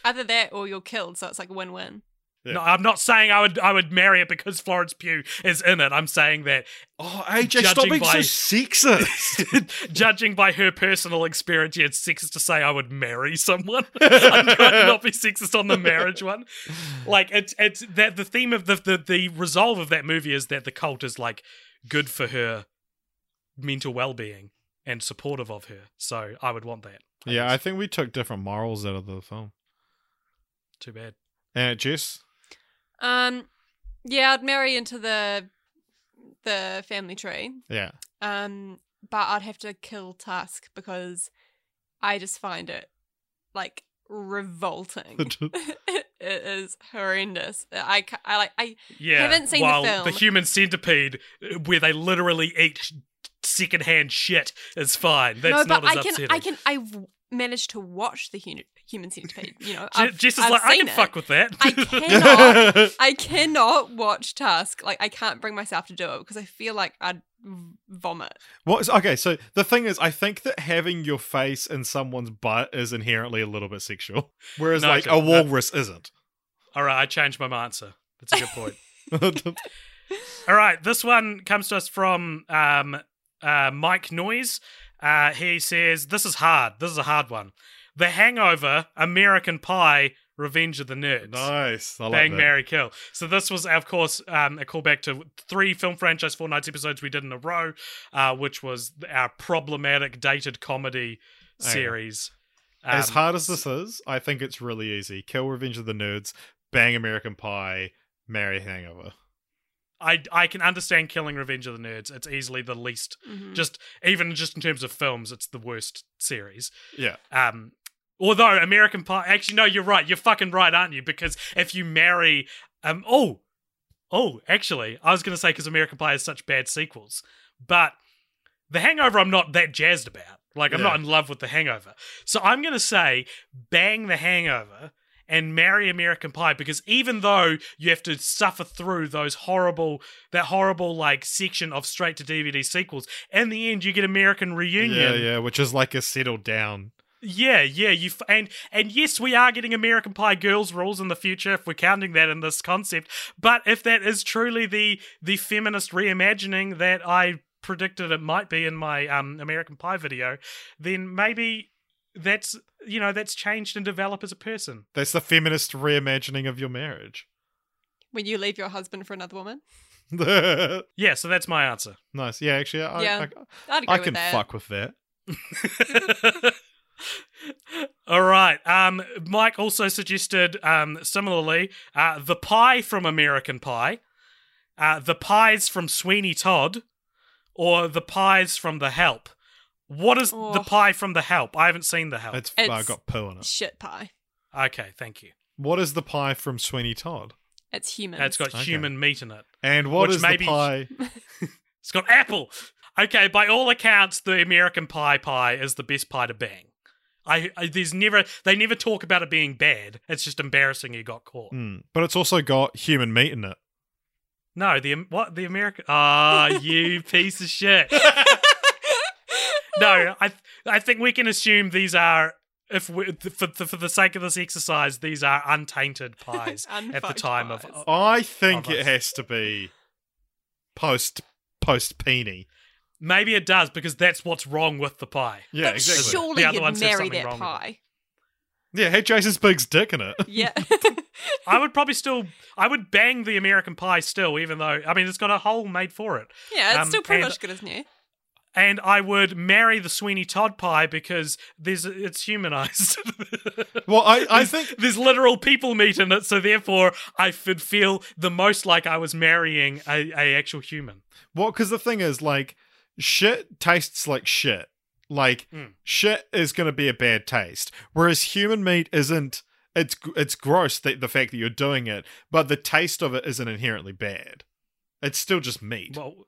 Either that or you're killed, so it's like a win-win. Yeah. no, I'm not saying I would I would marry it because Florence Pugh is in it. I'm saying that Oh, AJ, stop being by- so sexist. judging by her personal experience, yeah, it's sexist to say I would marry someone. I'm trying to not be sexist on the marriage one. Like it's it's that the theme of the, the the resolve of that movie is that the cult is like good for her mental well being and supportive of her. So I would want that. yeah, I think we took different morals out of the film. too bad. And Jess, Um, yeah, I'd marry into the the family tree. yeah, Um, but I'd have to kill Tusk because I just find it like revolting. it is horrendous. I, I like I Yeah, Haven't seen the film. human centipede, uh, where they literally eat secondhand shit, is fine. That's no, not but as I can upsetting. I can I've managed to watch the human human centipede. You know, I've, Jess is I've like, I can it. fuck with that. I cannot. I cannot watch Tusk. Like I can't bring myself to do it because I feel like I'd vomit. What's okay? So the thing is, I think that having your face in someone's butt is inherently a little bit sexual, whereas No, like a John, that- walrus isn't. All right, I changed my answer. That's a good point. All right, this one comes to us from um, uh, Mike Noise. Uh, he says, This is hard. This is a hard one. The Hangover, American Pie, Revenge of the Nerds. nice, I Bang, that. Mary, Kill. So this was, of course, um, a callback to three film franchise Four Nights episodes we did in a row, uh, which was our problematic dated comedy series. As Um, hard as this is, I think it's really easy. Kill Revenge of the Nerds, bang American Pie, marry Hangover. I I can understand killing Revenge of the Nerds. It's easily the least, Mhm. just even just in terms of films, it's the worst series. Yeah, Um, although American Pie, actually, no, you're right. You're fucking right, aren't you? Because if you marry, um, oh, oh, actually, I was gonna say because American Pie has such bad sequels, but The Hangover, I'm not that jazzed about. Like, I'm Yeah. not in love with The Hangover, so I'm gonna say bang The Hangover. And marry American Pie because even though you have to suffer through those horrible, that horrible like section of straight to DVD sequels, in the end you get American Reunion. yeah, yeah. Which is like a settled down. Yeah, yeah, you f- and and yes, we are getting American Pie girls rules in the future if we're counting that in this concept. But if that is truly the the feminist reimagining that I predicted it might be in my um American Pie video, then maybe that's you know that's changed and developed as a person. That's the feminist reimagining of your marriage. When you leave your husband for another woman. nice. Yeah, so that's my answer. Nice. Yeah, actually, I, Yeah, I, I'd agree I with can that. fuck with that. All right. Um, Mike also suggested, um, similarly, uh, the pie from American Pie, uh, the pies from Sweeney Todd, or the pies from The Help. What is the Oh. pie from The Help? I haven't seen The Help. It's, uh, got poo in it. Shit pie. okay, thank you. What is the pie from Sweeney Todd? It's human. It's got Okay. human meat in it. And what is maybe- the pie? It's got apple. Okay, by all accounts, the American Pie pie is the best pie to bang. I, I there's never they never talk about it being bad. It's just embarrassing you got caught. Mm, but it's also got human meat in it. No, the what the American ah you piece of shit. no, I I think we can assume these are if we, for for for the sake of this exercise, these are untainted pies at the time pies. of. I think Oh, it nice. has to be post post peony. Maybe it does because that's what's wrong with the pie. Yeah, but exactly. surely The other ones you'd marry that wrong pie. Yeah, had Jason's Biggs' dick in it. Yeah. I would probably still I would bang the American pie still, even though I mean it's got a hole made for it. yeah, it's Um, still pretty and- much good as new. And I would marry the Sweeney Todd pie because there's it's humanized. Well, I, I think there's literal people meat in it, so therefore I would feel the most like I was marrying a, a actual human. well, because the thing is, like, shit tastes like shit. Like, Mm. shit is going to be a bad taste, whereas human meat isn't. It's it's gross that the fact that you're doing it, but the taste of it isn't inherently bad. It's still just meat. Well,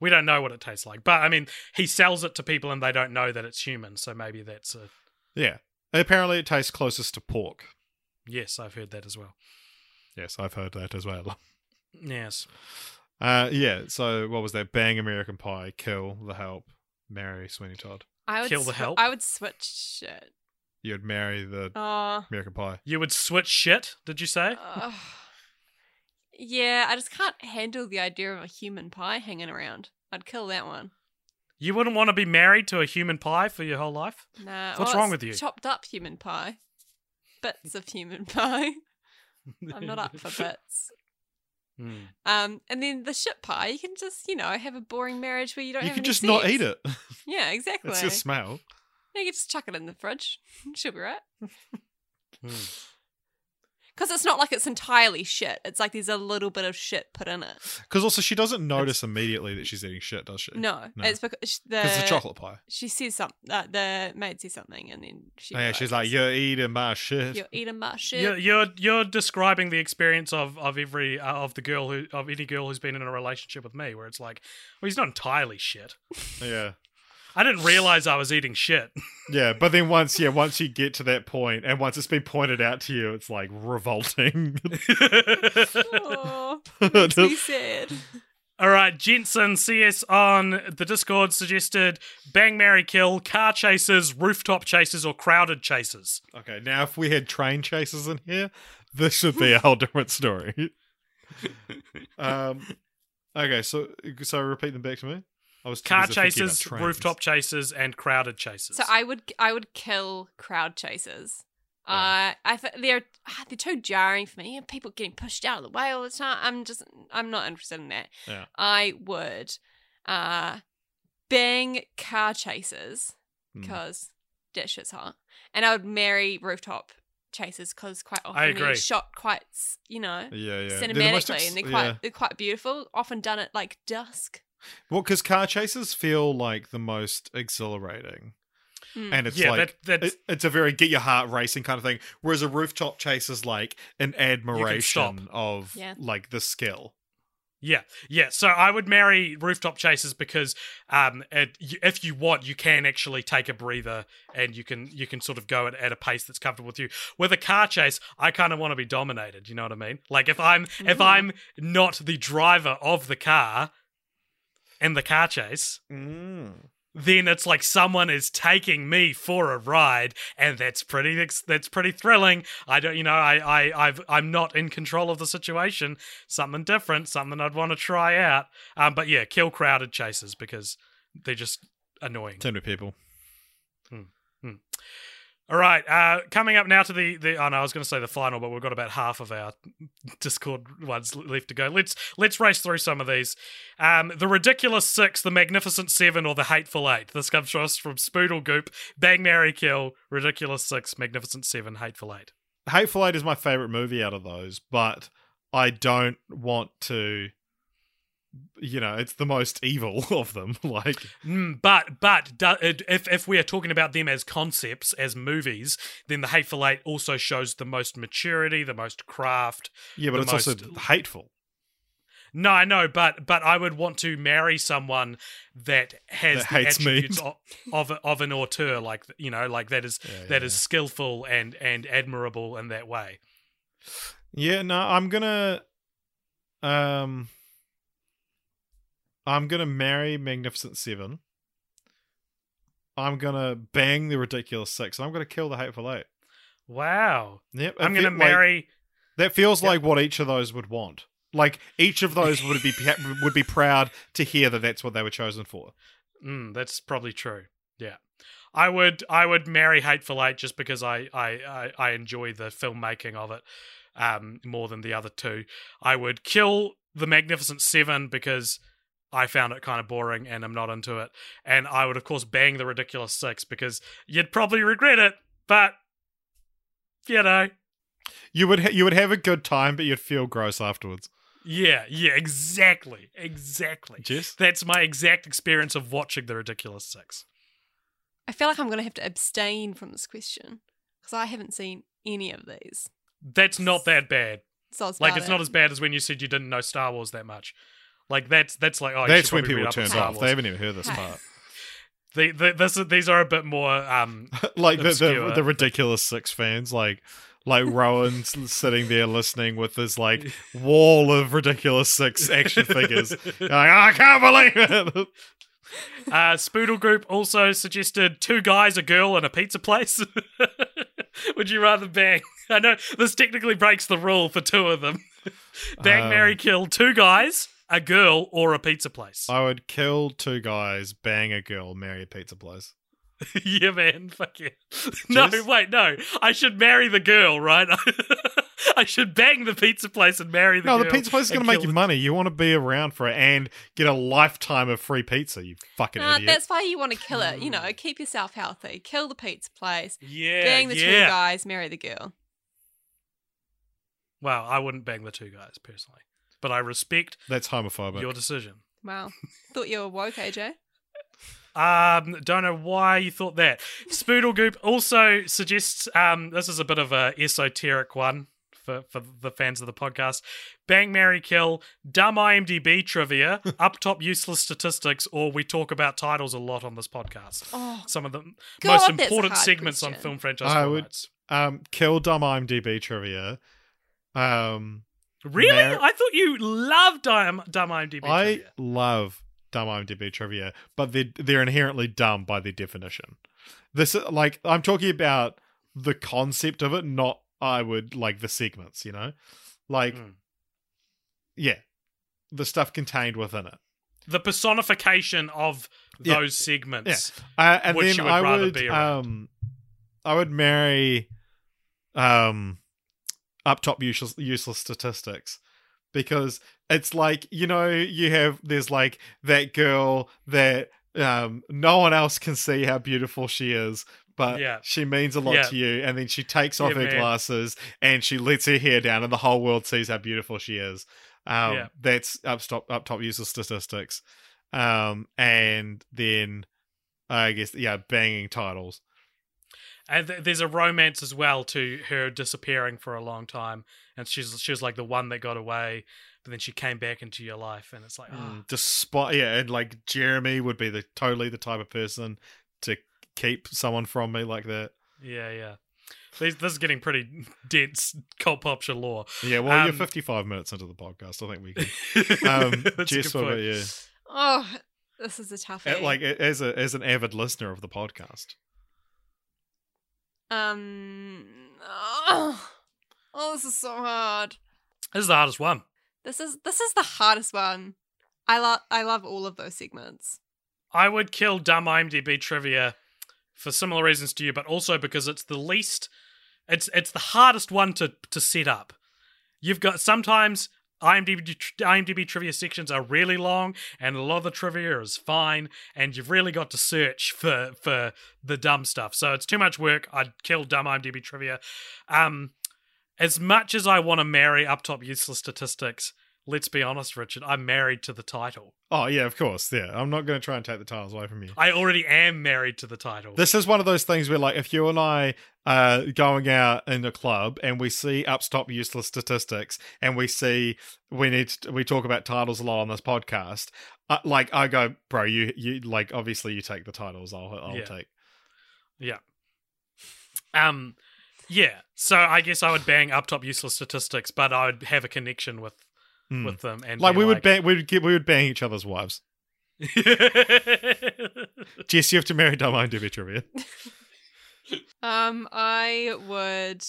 we don't know what it tastes like, but I mean, he sells it to people and they don't know that it's human, so maybe that's a yeah. Apparently, it tastes closest to pork. yes. I've heard that as well. Yes, I've heard that as well. Yes. Uh, yeah. So what was that? Bang American Pie, kill the help, marry Sweeney Todd. I would Kill the swi- help? I would switch shit. You'd marry the Oh. American Pie. You would switch shit, did you say? Ugh. Yeah, I just can't handle the idea of a human pie hanging around. I'd kill that one. You wouldn't want to be married to a human pie for your whole life? Nah. What's well, wrong with you? Chopped up human pie. Bits of human pie. I'm not up for bits. Hmm. Um, and then the shit pie, you can just, you know, have a boring marriage where you don't You any just not eat it. Yeah, exactly. It's just smell. Yeah, you can just chuck it in the fridge. She'll be right. Hmm. Because it's not like it's entirely shit. It's like there's a little bit of shit put in it. Because also she doesn't notice immediately that she's eating shit, does she? No, No. it's because sh- the it's a chocolate pie. She says something. Uh, the maid says something, and then she. Oh, yeah, she's like, "You're eating my shit." "You're eating my shit." You're, you're you're describing the experience of of every uh, of the girl who of any girl who's been in a relationship with me, where it's like, well, he's not entirely shit. Yeah, I didn't realize I was eating shit. yeah. But then once, yeah, once you get to that point, and once it's been pointed out to you, it's like revolting. Aw, makes me sad. All right, Jensen CS on the Discord suggested bang, marry, kill, car chases, rooftop chases, or crowded chases. okay, now if we had train chases in here, this should be a whole different story. um, okay, so so repeat them back to me. I was Car busy chases, rooftop chases, and crowded chases. So I would I would kill crowd chasers. Uh, I th- they're ah, they're too jarring for me. People getting pushed out of the way all the time. I'm just I'm not interested in that. Yeah. I would uh bang car chasers Hmm. because that shit's hot, and I would marry rooftop chasers because quite often I agree. they're shot quite you know Yeah, yeah. They're the cinematically, ex- and they're quite yeah. they're quite beautiful. Often done at like dusk. Well, because car chases feel like the most exhilarating. Mm. And it's yeah, like that, it- it's a very get your heart racing kind of thing. Whereas a rooftop chase is like an admiration of Yeah. like the skill. Yeah, yeah. So I would marry rooftop chases because um, it, if you want, you can actually take a breather and you can you can sort of go at, at a pace that's comfortable with you. With a car chase, I kind of want to be dominated. You know what I mean? Like if I'm if I'm not the driver of the car in the car chase, Mm. then it's like someone is taking me for a ride, and that's pretty that's pretty thrilling. I don't, you know, I I I've, I'm not in control of the situation. Something different, something I'd want to try out. Um, but yeah, kill crowded chases because they're just annoying. Too many people. All right, uh, coming up now to the the. Oh no, I was going to say the final, but we've got about half of our Discord ones left to go. Let's let's race through some of these. Um, the ridiculous six, the magnificent seven, or the hateful eight. This comes to us from Spoodle Goop. Bang, Mary, kill. Ridiculous six, magnificent seven, hateful eight. Hateful Eight is my favorite movie out of those, but I don't want to. You know, it's the most evil of them. like, Mm, but but if if we are talking about them as concepts, as movies, then the hateful eight also shows the most maturity, the most craft. yeah, but it's also hateful. No, I know, but but I would want to marry someone that has That the attributes of, of of an auteur, like you know, like that is Yeah, that yeah, is skillful and and admirable in that way. Yeah, no, I'm gonna um I'm gonna marry Magnificent Seven. I'm gonna bang the ridiculous six, and I'm gonna kill the hateful eight. Wow, Yep. I'm gonna fe- like- marry. that feels Yep. like what each of those would want. Like each of those would be would be proud to hear that that's what they were chosen for. Mm, that's probably true. Yeah, I would I would marry Hateful Eight just because I I I, I enjoy the filmmaking of it um, more than the other two. I would kill the Magnificent Seven because I found it kind of boring and I'm not into it. And I would of course bang the Ridiculous Six because you'd probably regret it, but you know. You would ha- you would have a good time, but you'd feel gross afterwards. Yeah, yeah, exactly. Exactly. Jess, That's my exact experience of watching The Ridiculous Six. I feel like I'm going to have to abstain from this question because I haven't seen any of these. That's not that bad. So it's Like about it's not as bad as when you said you didn't know Star Wars that much. Like that's that's like oh you that's should when people read up on turned off. They haven't even heard this part. The, the, this, these are a bit more um like the, the the ridiculous six fans, like like Rowan's sitting there listening with this like wall of ridiculous six action figures. Like, "Oh, I can't believe it. uh Spoodle Goop also suggested two guys, a girl, and a pizza place. Would you rather bang? I know this technically breaks the rule for two of them. bang, Um, marry, kill two guys, a girl, or a pizza place. I would kill two guys, bang a girl, marry a pizza place. yeah, man. Fuck yeah. No, Jess? wait, no. I should marry the girl, right? I should bang the pizza place and marry the girl. no, girl. the pizza place is and going to make kill you the- money. You want to be around for it and get a lifetime of free pizza. You fucking Nah, idiot. that's why you want to kill it. You know, mm. keep yourself healthy. Kill the pizza place. Yeah. bang the two yeah. guys. Marry the girl. Well, I wouldn't bang the two guys personally, but I respect That's homophobic. your decision. Wow. Thought you were woke, AJ. Um, don't know why you thought that. Spoodle Goop also suggests um, this is a bit of a esoteric one for, for the fans of the podcast. Bang, Mary, Kill, dumb IMDb trivia, up top useless statistics, or we talk about titles a lot on this podcast. Oh, Some of the God, most important hard segments on film franchise I would- um, kill dumb IMDb trivia. Um, Really? Mar- I thought you loved dumb, dumb IMDb I trivia. love dumb IMDb trivia, but they're they're inherently dumb by their definition. This like I'm talking about the concept of it, not I would like the segments. You know, like Mm. yeah, the stuff contained within it. The personification of Yeah. those segments. Uh, and then I would um, I would marry um, up top useless useless statistics because it's like you know you have there's like that girl that um no one else can see how beautiful she is but Yeah. she means a lot Yeah. to you and then she takes off Yeah, her man. glasses and she lets her hair down and the whole world sees how beautiful she is um Yeah. that's up top up top useless statistics um and then i guess yeah banging titles And th- there's a romance as well to her disappearing for a long time, and she's she was like the one that got away, but then she came back into your life, and it's like, oh, Mm, despite yeah and like jeremy would be the totally the type of person to keep someone from me like that yeah, yeah. This, this is getting pretty dense Cult Popture lore. yeah well you're Um, 55 minutes into the podcast i think we can um That's a Jess, good what about point. you oh, This is a toughie. Uh, Like as a as an avid listener of the podcast. Um, oh, oh, this is so hard. This is the hardest one. This is this is the hardest one. I love I love all of those segments. I would kill dumb IMDb trivia for similar reasons to you, but also because it's the least. It's it's the hardest one to to set up. You've got sometimes IMDb IMDb trivia sections are really long, and a lot of the trivia is fine, and you've really got to search for for the dumb stuff. So it's too much work. I'd kill dumb IMDb trivia. Um, as much as I want to marry up top useless statistics, let's be honest, Richard, I'm married to the title. Oh yeah, of course. Yeah, I'm not going to try and take the titles away from you. I already am married to the title. This is one of those things where, like, if you and I are going out in a club and we see up top useless statistics, and we see we need to, we talk about titles a lot on this podcast, uh, like I go, bro, you you like obviously you take the titles. I'll I'll Yeah. take. Yeah. Um yeah. So I guess I would bang up top useless statistics, but I would have a connection with Hmm. with them and Like be we would bang, we would get, we would bang each other's wives. Jess, you have to marry dumb IMDb trivia. Um, I would.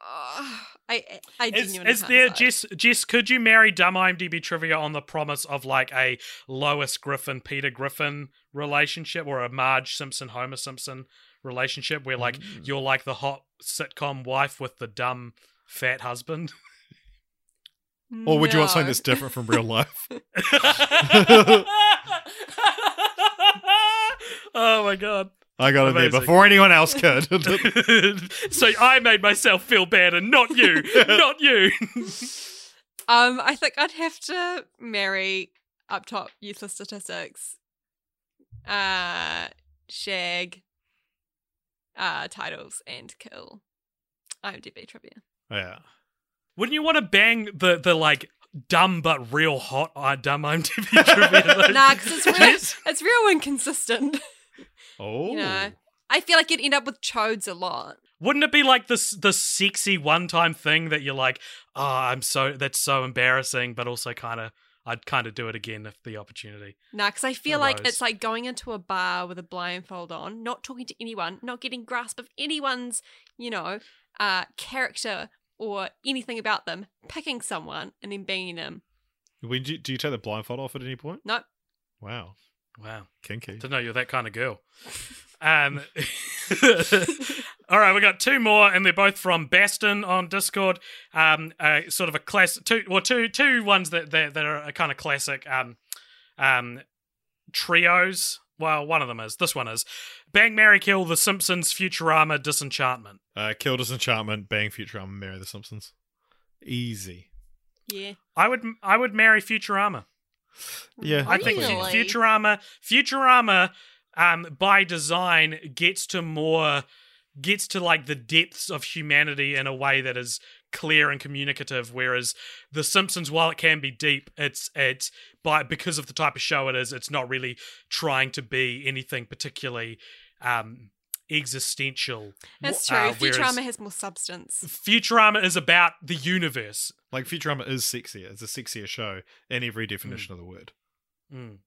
Uh, I I Is, genuinely is can't there. Jess Jess, could you marry dumb IMDb trivia on the promise of like a Lois Griffin, Peter Griffin relationship or a Marge Simpson, Homer Simpson relationship where like Mm. you're like the hot sitcom wife with the dumb fat husband? Or would you want something that's different from real life? oh my god. I got it there Amazing. before anyone else could. so I made myself feel bad and not you. not you. Um, I think I'd have to marry up top useless statistics. Uh, shag. Uh, titles and kill. IMDb trivia. yeah. Wouldn't you want to bang the the like dumb but real hot uh, dumb IMDb trivia? Nah, because it's real. It's real inconsistent. Oh. You know, I feel like you'd end up with chodes a lot. Wouldn't it be like this the sexy one time thing that you're like, oh, I'm so that's so embarrassing, but also kind of I'd kind of do it again if the opportunity. Nah, because I feel like it's like going into a bar with a blindfold on, not talking to anyone, not getting grasp of anyone's, you know, uh, character or anything about them, picking someone and then banging them. When do, you, do you take the blindfold off at any point? No. Wow. Wow. Kinky. Didn't know you're that kind of girl. Um, all right, we got two more, and they're both from Baston on Discord. Um, uh, sort of a class, two, well, two, two ones that that, that are a kind of classic um, um, trios. Well, one of them is. This one is Bang, Mary, Kill, The Simpsons, Futurama, Disenchantment. Uh, kill Disenchantment, bang Futurama, marry the Simpsons. Easy. Yeah. I would, I would marry Futurama. Yeah, I think Futurama, Futurama, um, by design gets to more, gets to like the depths of humanity in a way that is clear and communicative. Whereas The Simpsons, while it can be deep, it's it's by because of the type of show it is, it's not really trying to be anything particularly um, existential. That's true. Uh, Futurama has more substance. Futurama is about the universe. Like Futurama is sexier. It's a sexier show in every definition of the word. Mm.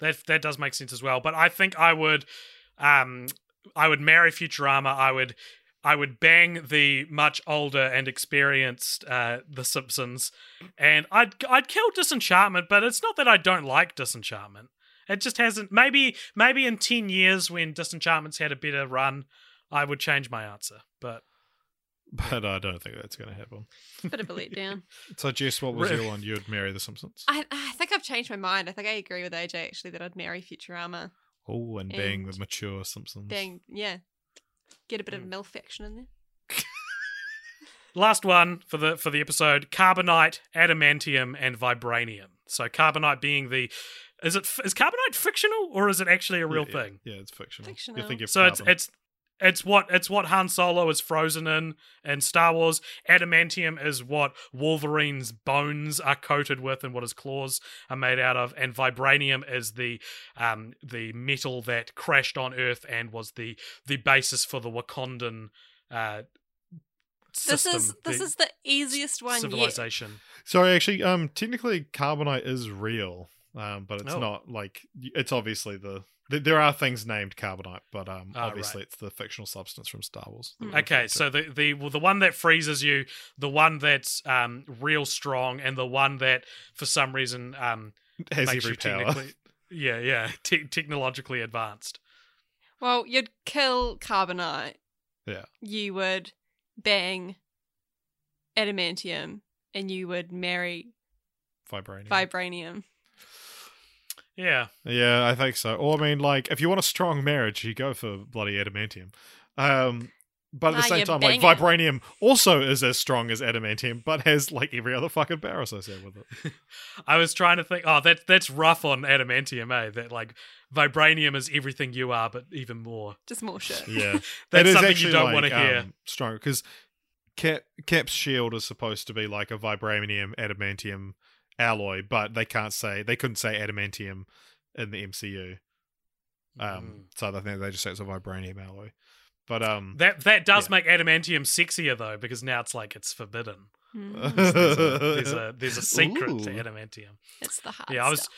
That that does make sense as well. But I think I would, um, I would marry Futurama. I would, I would bang the much older and experienced uh, The Simpsons, and I'd I'd kill Disenchantment. But it's not that I don't like Disenchantment. It just hasn't. Maybe maybe in ten years when Disenchantment's had a better run, I would change my answer. But But I don't think that's going to happen. Bit of a letdown. So, Jess, what was Really? your one? You'd marry the Simpsons. I, I think I've changed my mind. I think I agree with AJ actually that I'd marry Futurama. Oh, and bang the mature Simpsons. Dang, yeah. Get a bit of Mm. MILF action in there. Last one for the for the episode: carbonite, adamantium, and vibranium. So carbonite being the is it is carbonite fictional or is it actually a real Yeah, yeah. thing? Yeah, it's fictional. Fictional. You think of So it's it's it's what it's what Han Solo is frozen in in Star Wars. Adamantium is what Wolverine's bones are coated with and what his claws are made out of, and vibranium is the um the metal that crashed on Earth and was the the basis for the Wakandan uh This is this the is the easiest one yet. civilization. Sorry, actually, um, technically, carbonite is real. um, but it's Oh. not like it's obviously the th- there are things named carbonite, but um, Ah, obviously right. it's the fictional substance from Star Wars. Hmm. Okay, so the the well, the one that freezes you, the one that's um real strong, and the one that for some reason um has makes every you power. technically yeah yeah te- technologically advanced. Well, you'd kill carbonite. Yeah. You would bang adamantium, and you would marry Vibranium. vibranium. Yeah, Yeah, I think so. Or I mean, like, if you want a strong marriage, you go for bloody adamantium. Um, but at the same you time, like, vibranium also is as strong as adamantium, but has like every other fucking power associated with it. I was trying to think. Oh, that that's rough on adamantium, eh? That like vibranium is everything you are, but even more. Just more shit. Yeah, That's It is something actually, you don't like, want to hear. Um, strong because Cap Cap's shield is supposed to be like a vibranium adamantium alloy, but they can't say they couldn't say adamantium in the MCU. Um, Mm. so I think they just say it's a vibranium alloy. But um, That that does Yeah. make adamantium sexier though, because now it's like it's forbidden. Mm. There's a there's a, there's a secret to adamantium. It's the hard Yeah, I was stuff.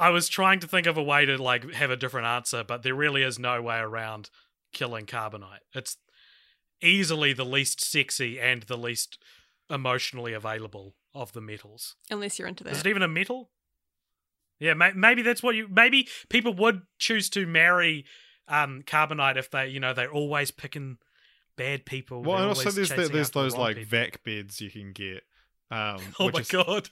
I was trying to think of a way to like have a different answer, but there really is no way around killing carbonite. It's easily the least sexy and the least emotionally available of the metals. Unless you're into that. Is it even a metal? Yeah, may- maybe that's what you. Maybe people would choose to marry um, carbonite if they, you know, they're always picking bad people. well, and also there's the, there's after the those like people. vac beds you can get. Um, Oh my is- god!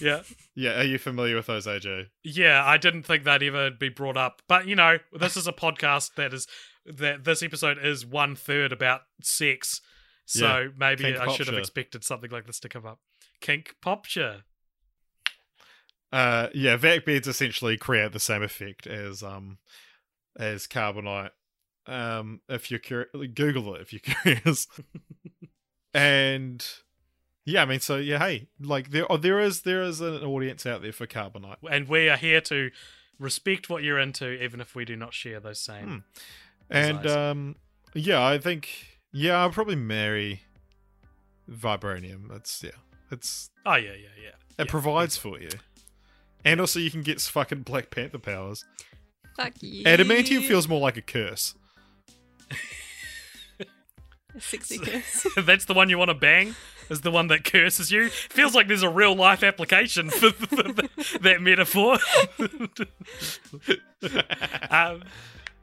yeah, Yeah, are you familiar with those, AJ? yeah. I didn't think that'd ever be brought up, but you know, this is a podcast that is that this episode is one third about sex, so Yeah, maybe I should have expected something like this to come up. Kink popture. Uh, yeah, vac beds essentially create the same effect as um as carbonite. Um, if you're curious, Google it if you're curious. and yeah, I mean, so yeah, hey, like there, oh, there is there is an audience out there for carbonite. and we are here to respect what you're into, even if we do not share those same. Hmm. And um, yeah, I think yeah, I'll probably marry vibranium. That's yeah, it's Oh yeah, yeah, yeah. it Yeah. provides for you, and also you can get fucking Black Panther powers. Fuck you. Adamantium feels more like a curse. A sexy kiss. That's the one you want to bang. Is the one that curses you? Feels like there's a real life application for, for the- that metaphor. um,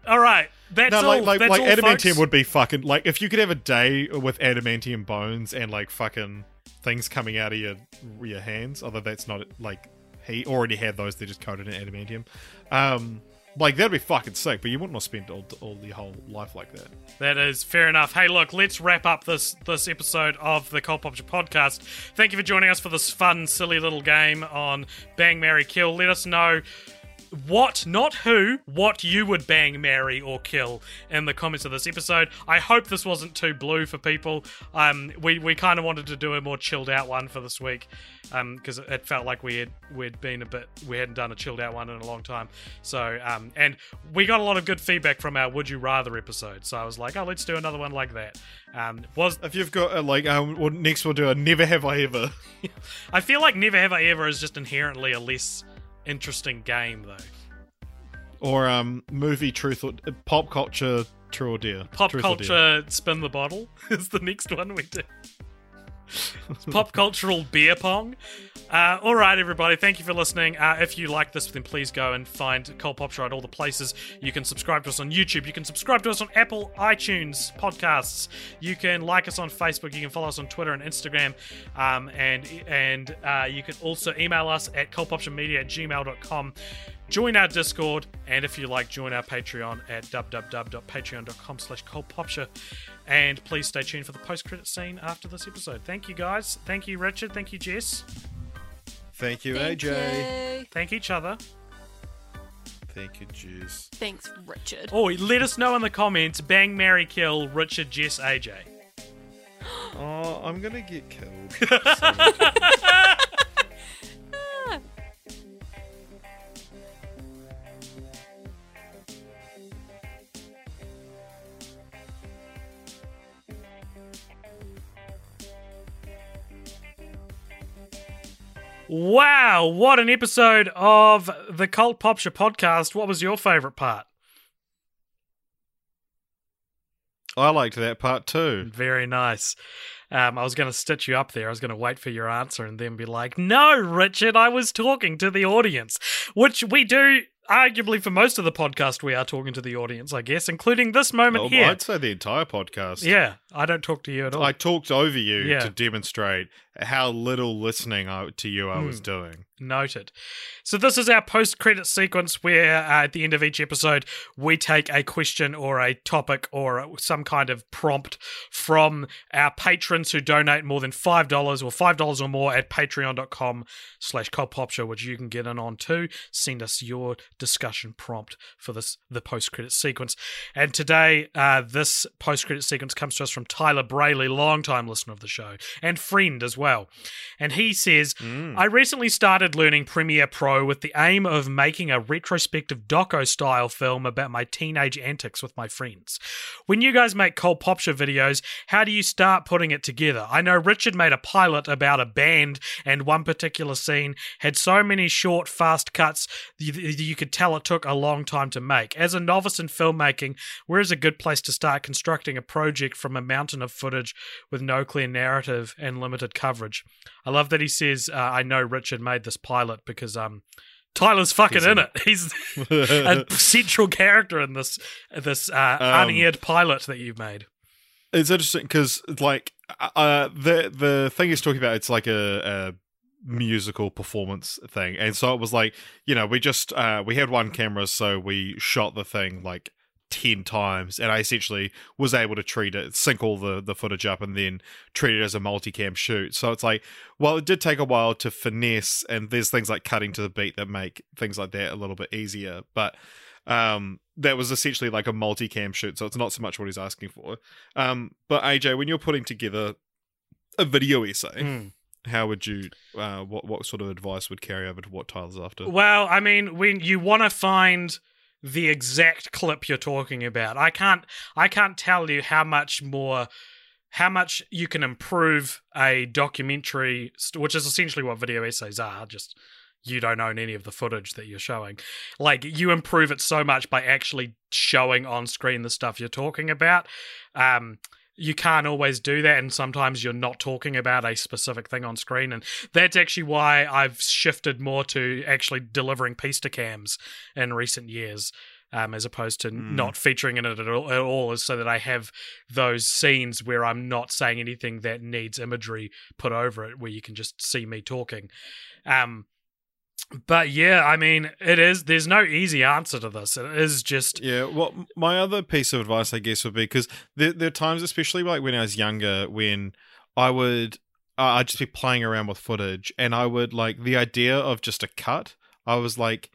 all right, that's no, all. like like that's like all, adamantium folks. would be fucking like if you could have a day with adamantium bones and like fucking things coming out of your your hands. Although that's not like he already had those; they're just coated in adamantium. Um, like that'd be fucking sick. But you wouldn't want to spend all all your whole life like that. That is fair enough. Hey, look, let's wrap up this this episode of the Cult Popture podcast. Thank you for joining us for this fun, silly little game on Bang, Mary Kill. Let us know what, not who, what you would bang, marry, or kill in the comments of this episode. I hope this wasn't too blue for people. Um, we we kind of wanted to do a more chilled out one for this week, um, because it felt like we had we'd been a bit we hadn't done a chilled out one in a long time. So um, and we got a lot of good feedback from our Would You Rather episode. So I was like, oh, let's do another one like that. Um, was If you've got uh, like um, well, next we'll do a never have I ever. I feel like Never Have I Ever is just inherently a less interesting game though. Or um, movie truth or uh, pop culture true or dare. Pop Truth or dare. culture spin the bottle is the next one we do. Pop cultural beer pong. Uh, all right, everybody. Thank you for listening. Uh, if you like this, then please go and find Cult Pop Show at all the places. You can subscribe to us on YouTube. You can subscribe to us on Apple iTunes podcasts. You can like us on Facebook. You can follow us on Twitter and Instagram. Um, and and uh, you can also email us at cultpopturemedia at gmail.com. Join our Discord, and if you like, join our Patreon at www.patreon.com slash cultpopture. And please stay tuned for the post-credit scene after this episode. Thank you, guys. Thank you, Richard. Thank you, Jess. Thank you, Thank AJ. you. Thank each other. Thank you, Jess. Thanks, Richard. Oh, let us know in the comments. Bang, Mary, kill Richard, Jess, AJ. Oh, I'm gonna get killed. Wow, what an episode of the Cult Popture podcast. What was your favorite part? I liked that part too. Very nice. Um, I was going to stitch you up there. I was going to wait for your answer and then be like, no, Richard, I was talking to the audience, which we do. Arguably, for most of the podcast, we are talking to the audience, I guess, including this moment Well, here. I'd say the entire podcast. Yeah, I don't talk to you at all. I talked over you Yeah. to demonstrate how little listening I, to you I was Hmm. doing. Noted. So this is our post-credit sequence where uh, at the end of each episode we take a question or a topic or some kind of prompt from our patrons who donate more than $5 or $5 or more at patreon.com slash cultpopshow, which you can get in on too. Send us your discussion prompt for this the post-credit sequence. And today, uh, this post-credit sequence comes to us from Tyler Brayley, long-time listener of the show and friend as well. And he says, hmm. I recently started learning Premiere Pro with the aim of making a retrospective doco style film about my teenage antics with my friends. When you guys make Cult Popture videos, how do you start putting it together? I know Richard made a pilot about a band, and one particular scene had so many short, fast cuts you, you could tell it took a long time to make. As a novice in filmmaking, where is a good place to start constructing a project from a mountain of footage with no clear narrative and limited coverage? I love that he says, uh, "I know Richard made this pilot because um, Tyler's fucking in in it. He's a central character in this this uh, Um, unaired pilot that you've made." It's interesting because, like, uh, the the thing he's talking about, it's like a, a musical performance thing, and so it was like, you know, we just uh, we had one camera, so we shot the thing like ten times, and I essentially was able to treat it, sync all the the footage up, and then treat it as a multicam shoot. So it's like, well, it did take a while to finesse, and there's things like cutting to the beat that make things like that a little bit easier, but um that was essentially like a multicam shoot so it's not so much what he's asking for um but aj when you're putting together a video essay Hmm. how would you uh what what sort of advice would carry over to what tyler's after Well, I mean, when you want to find the exact clip you're talking about, I can't I can't tell you how much more how much you can improve a documentary, which is essentially what video essays are. Just you don't own any of the footage that you're showing. Like you improve it so much by actually showing on screen the stuff you're talking about. Um, you can't always do that, and sometimes you're not talking about a specific thing on screen, and that's actually why I've shifted more to actually delivering piece to cams in recent years. Um, as opposed to Mm. not featuring in it at all, at all, is so that I have those scenes where I'm not saying anything that needs imagery put over it, where you can just see me talking. Um, but yeah, I mean, it is. There's no easy answer to this. It is just Yeah, well, my other piece of advice, I guess, would be because there, there are times, especially like when I was younger, when I would, uh, I'd just be playing around with footage, and I would like the idea of just a cut. I was like,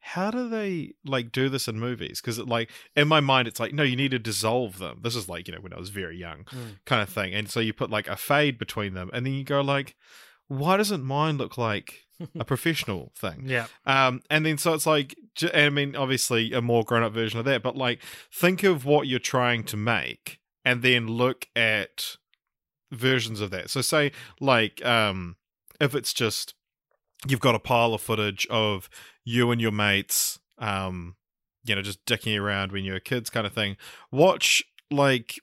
how do they like do this in movies? Because like in my mind, it's like, no, you need to dissolve them. This is like you know when I was very young, Mm. kind of thing, and so you put like a fade between them, and then you go like, why doesn't mine look like a professional thing? yeah, Um, and then so it's like, I mean, obviously a more grown up version of that, but like, think of what you're trying to make, and then look at versions of that. So say like, um, if it's just you've got a pile of footage of you and your mates, um, you know, just dicking around when you were kids, kind of thing. Watch like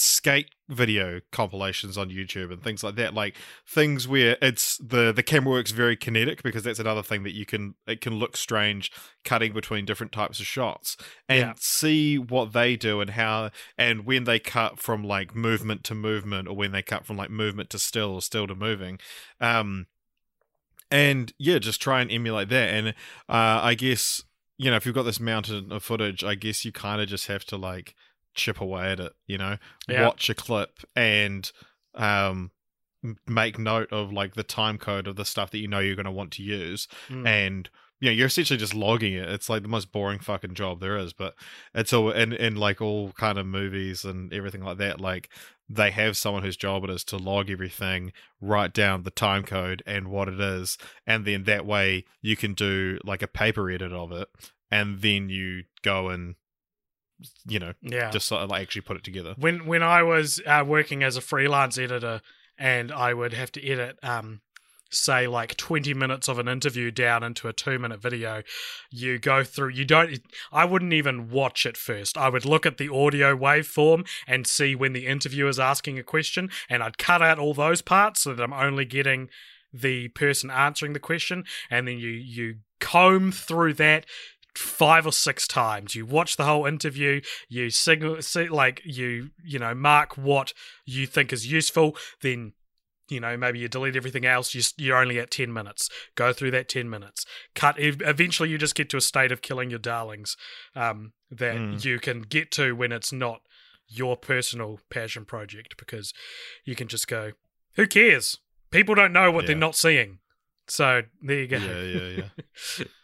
skate video compilations on YouTube and things like that like things where it's the the camera works very kinetic because that's another thing that you can it can look strange cutting between different types of shots and Yeah. see what they do and how and when they cut from like movement to movement or when they cut from like movement to still or still to moving um and yeah just try and emulate that and uh i guess you know if you've got this mountain of footage i guess you kind of just have to like chip away at it you know Yeah. watch a clip and um make note of like the time code of the stuff that you know you're going to want to use Mm. and you know you're essentially just logging it it's like the most boring fucking job there is but it's all in in like all kind of movies and everything like that like they have someone whose job it is to log everything write down the time code and what it is and then that way you can do like a paper edit of it and then you go and you know yeah. just sort of like actually put it together when when I was uh, working as a freelance editor and I would have to edit um, say like 20 minutes of an interview down into a 2 minute video you go through you don't I wouldn't even watch it first I would look at the audio waveform and see when the interviewer is asking a question and I'd cut out all those parts so that I'm only getting the person answering the question and then you you comb through that five or six times. You watch the whole interview you signal like you you know mark what you think is useful then you know maybe you delete everything else you, you're only at 10 minutes. Go through that 10 minutes. Cut eventually you just get to a state of killing your darlings um, that mm. you can get to when it's not your personal passion project because you can just go who cares? People don't know what yeah. they're not seeing. So there you go. Yeah yeah yeah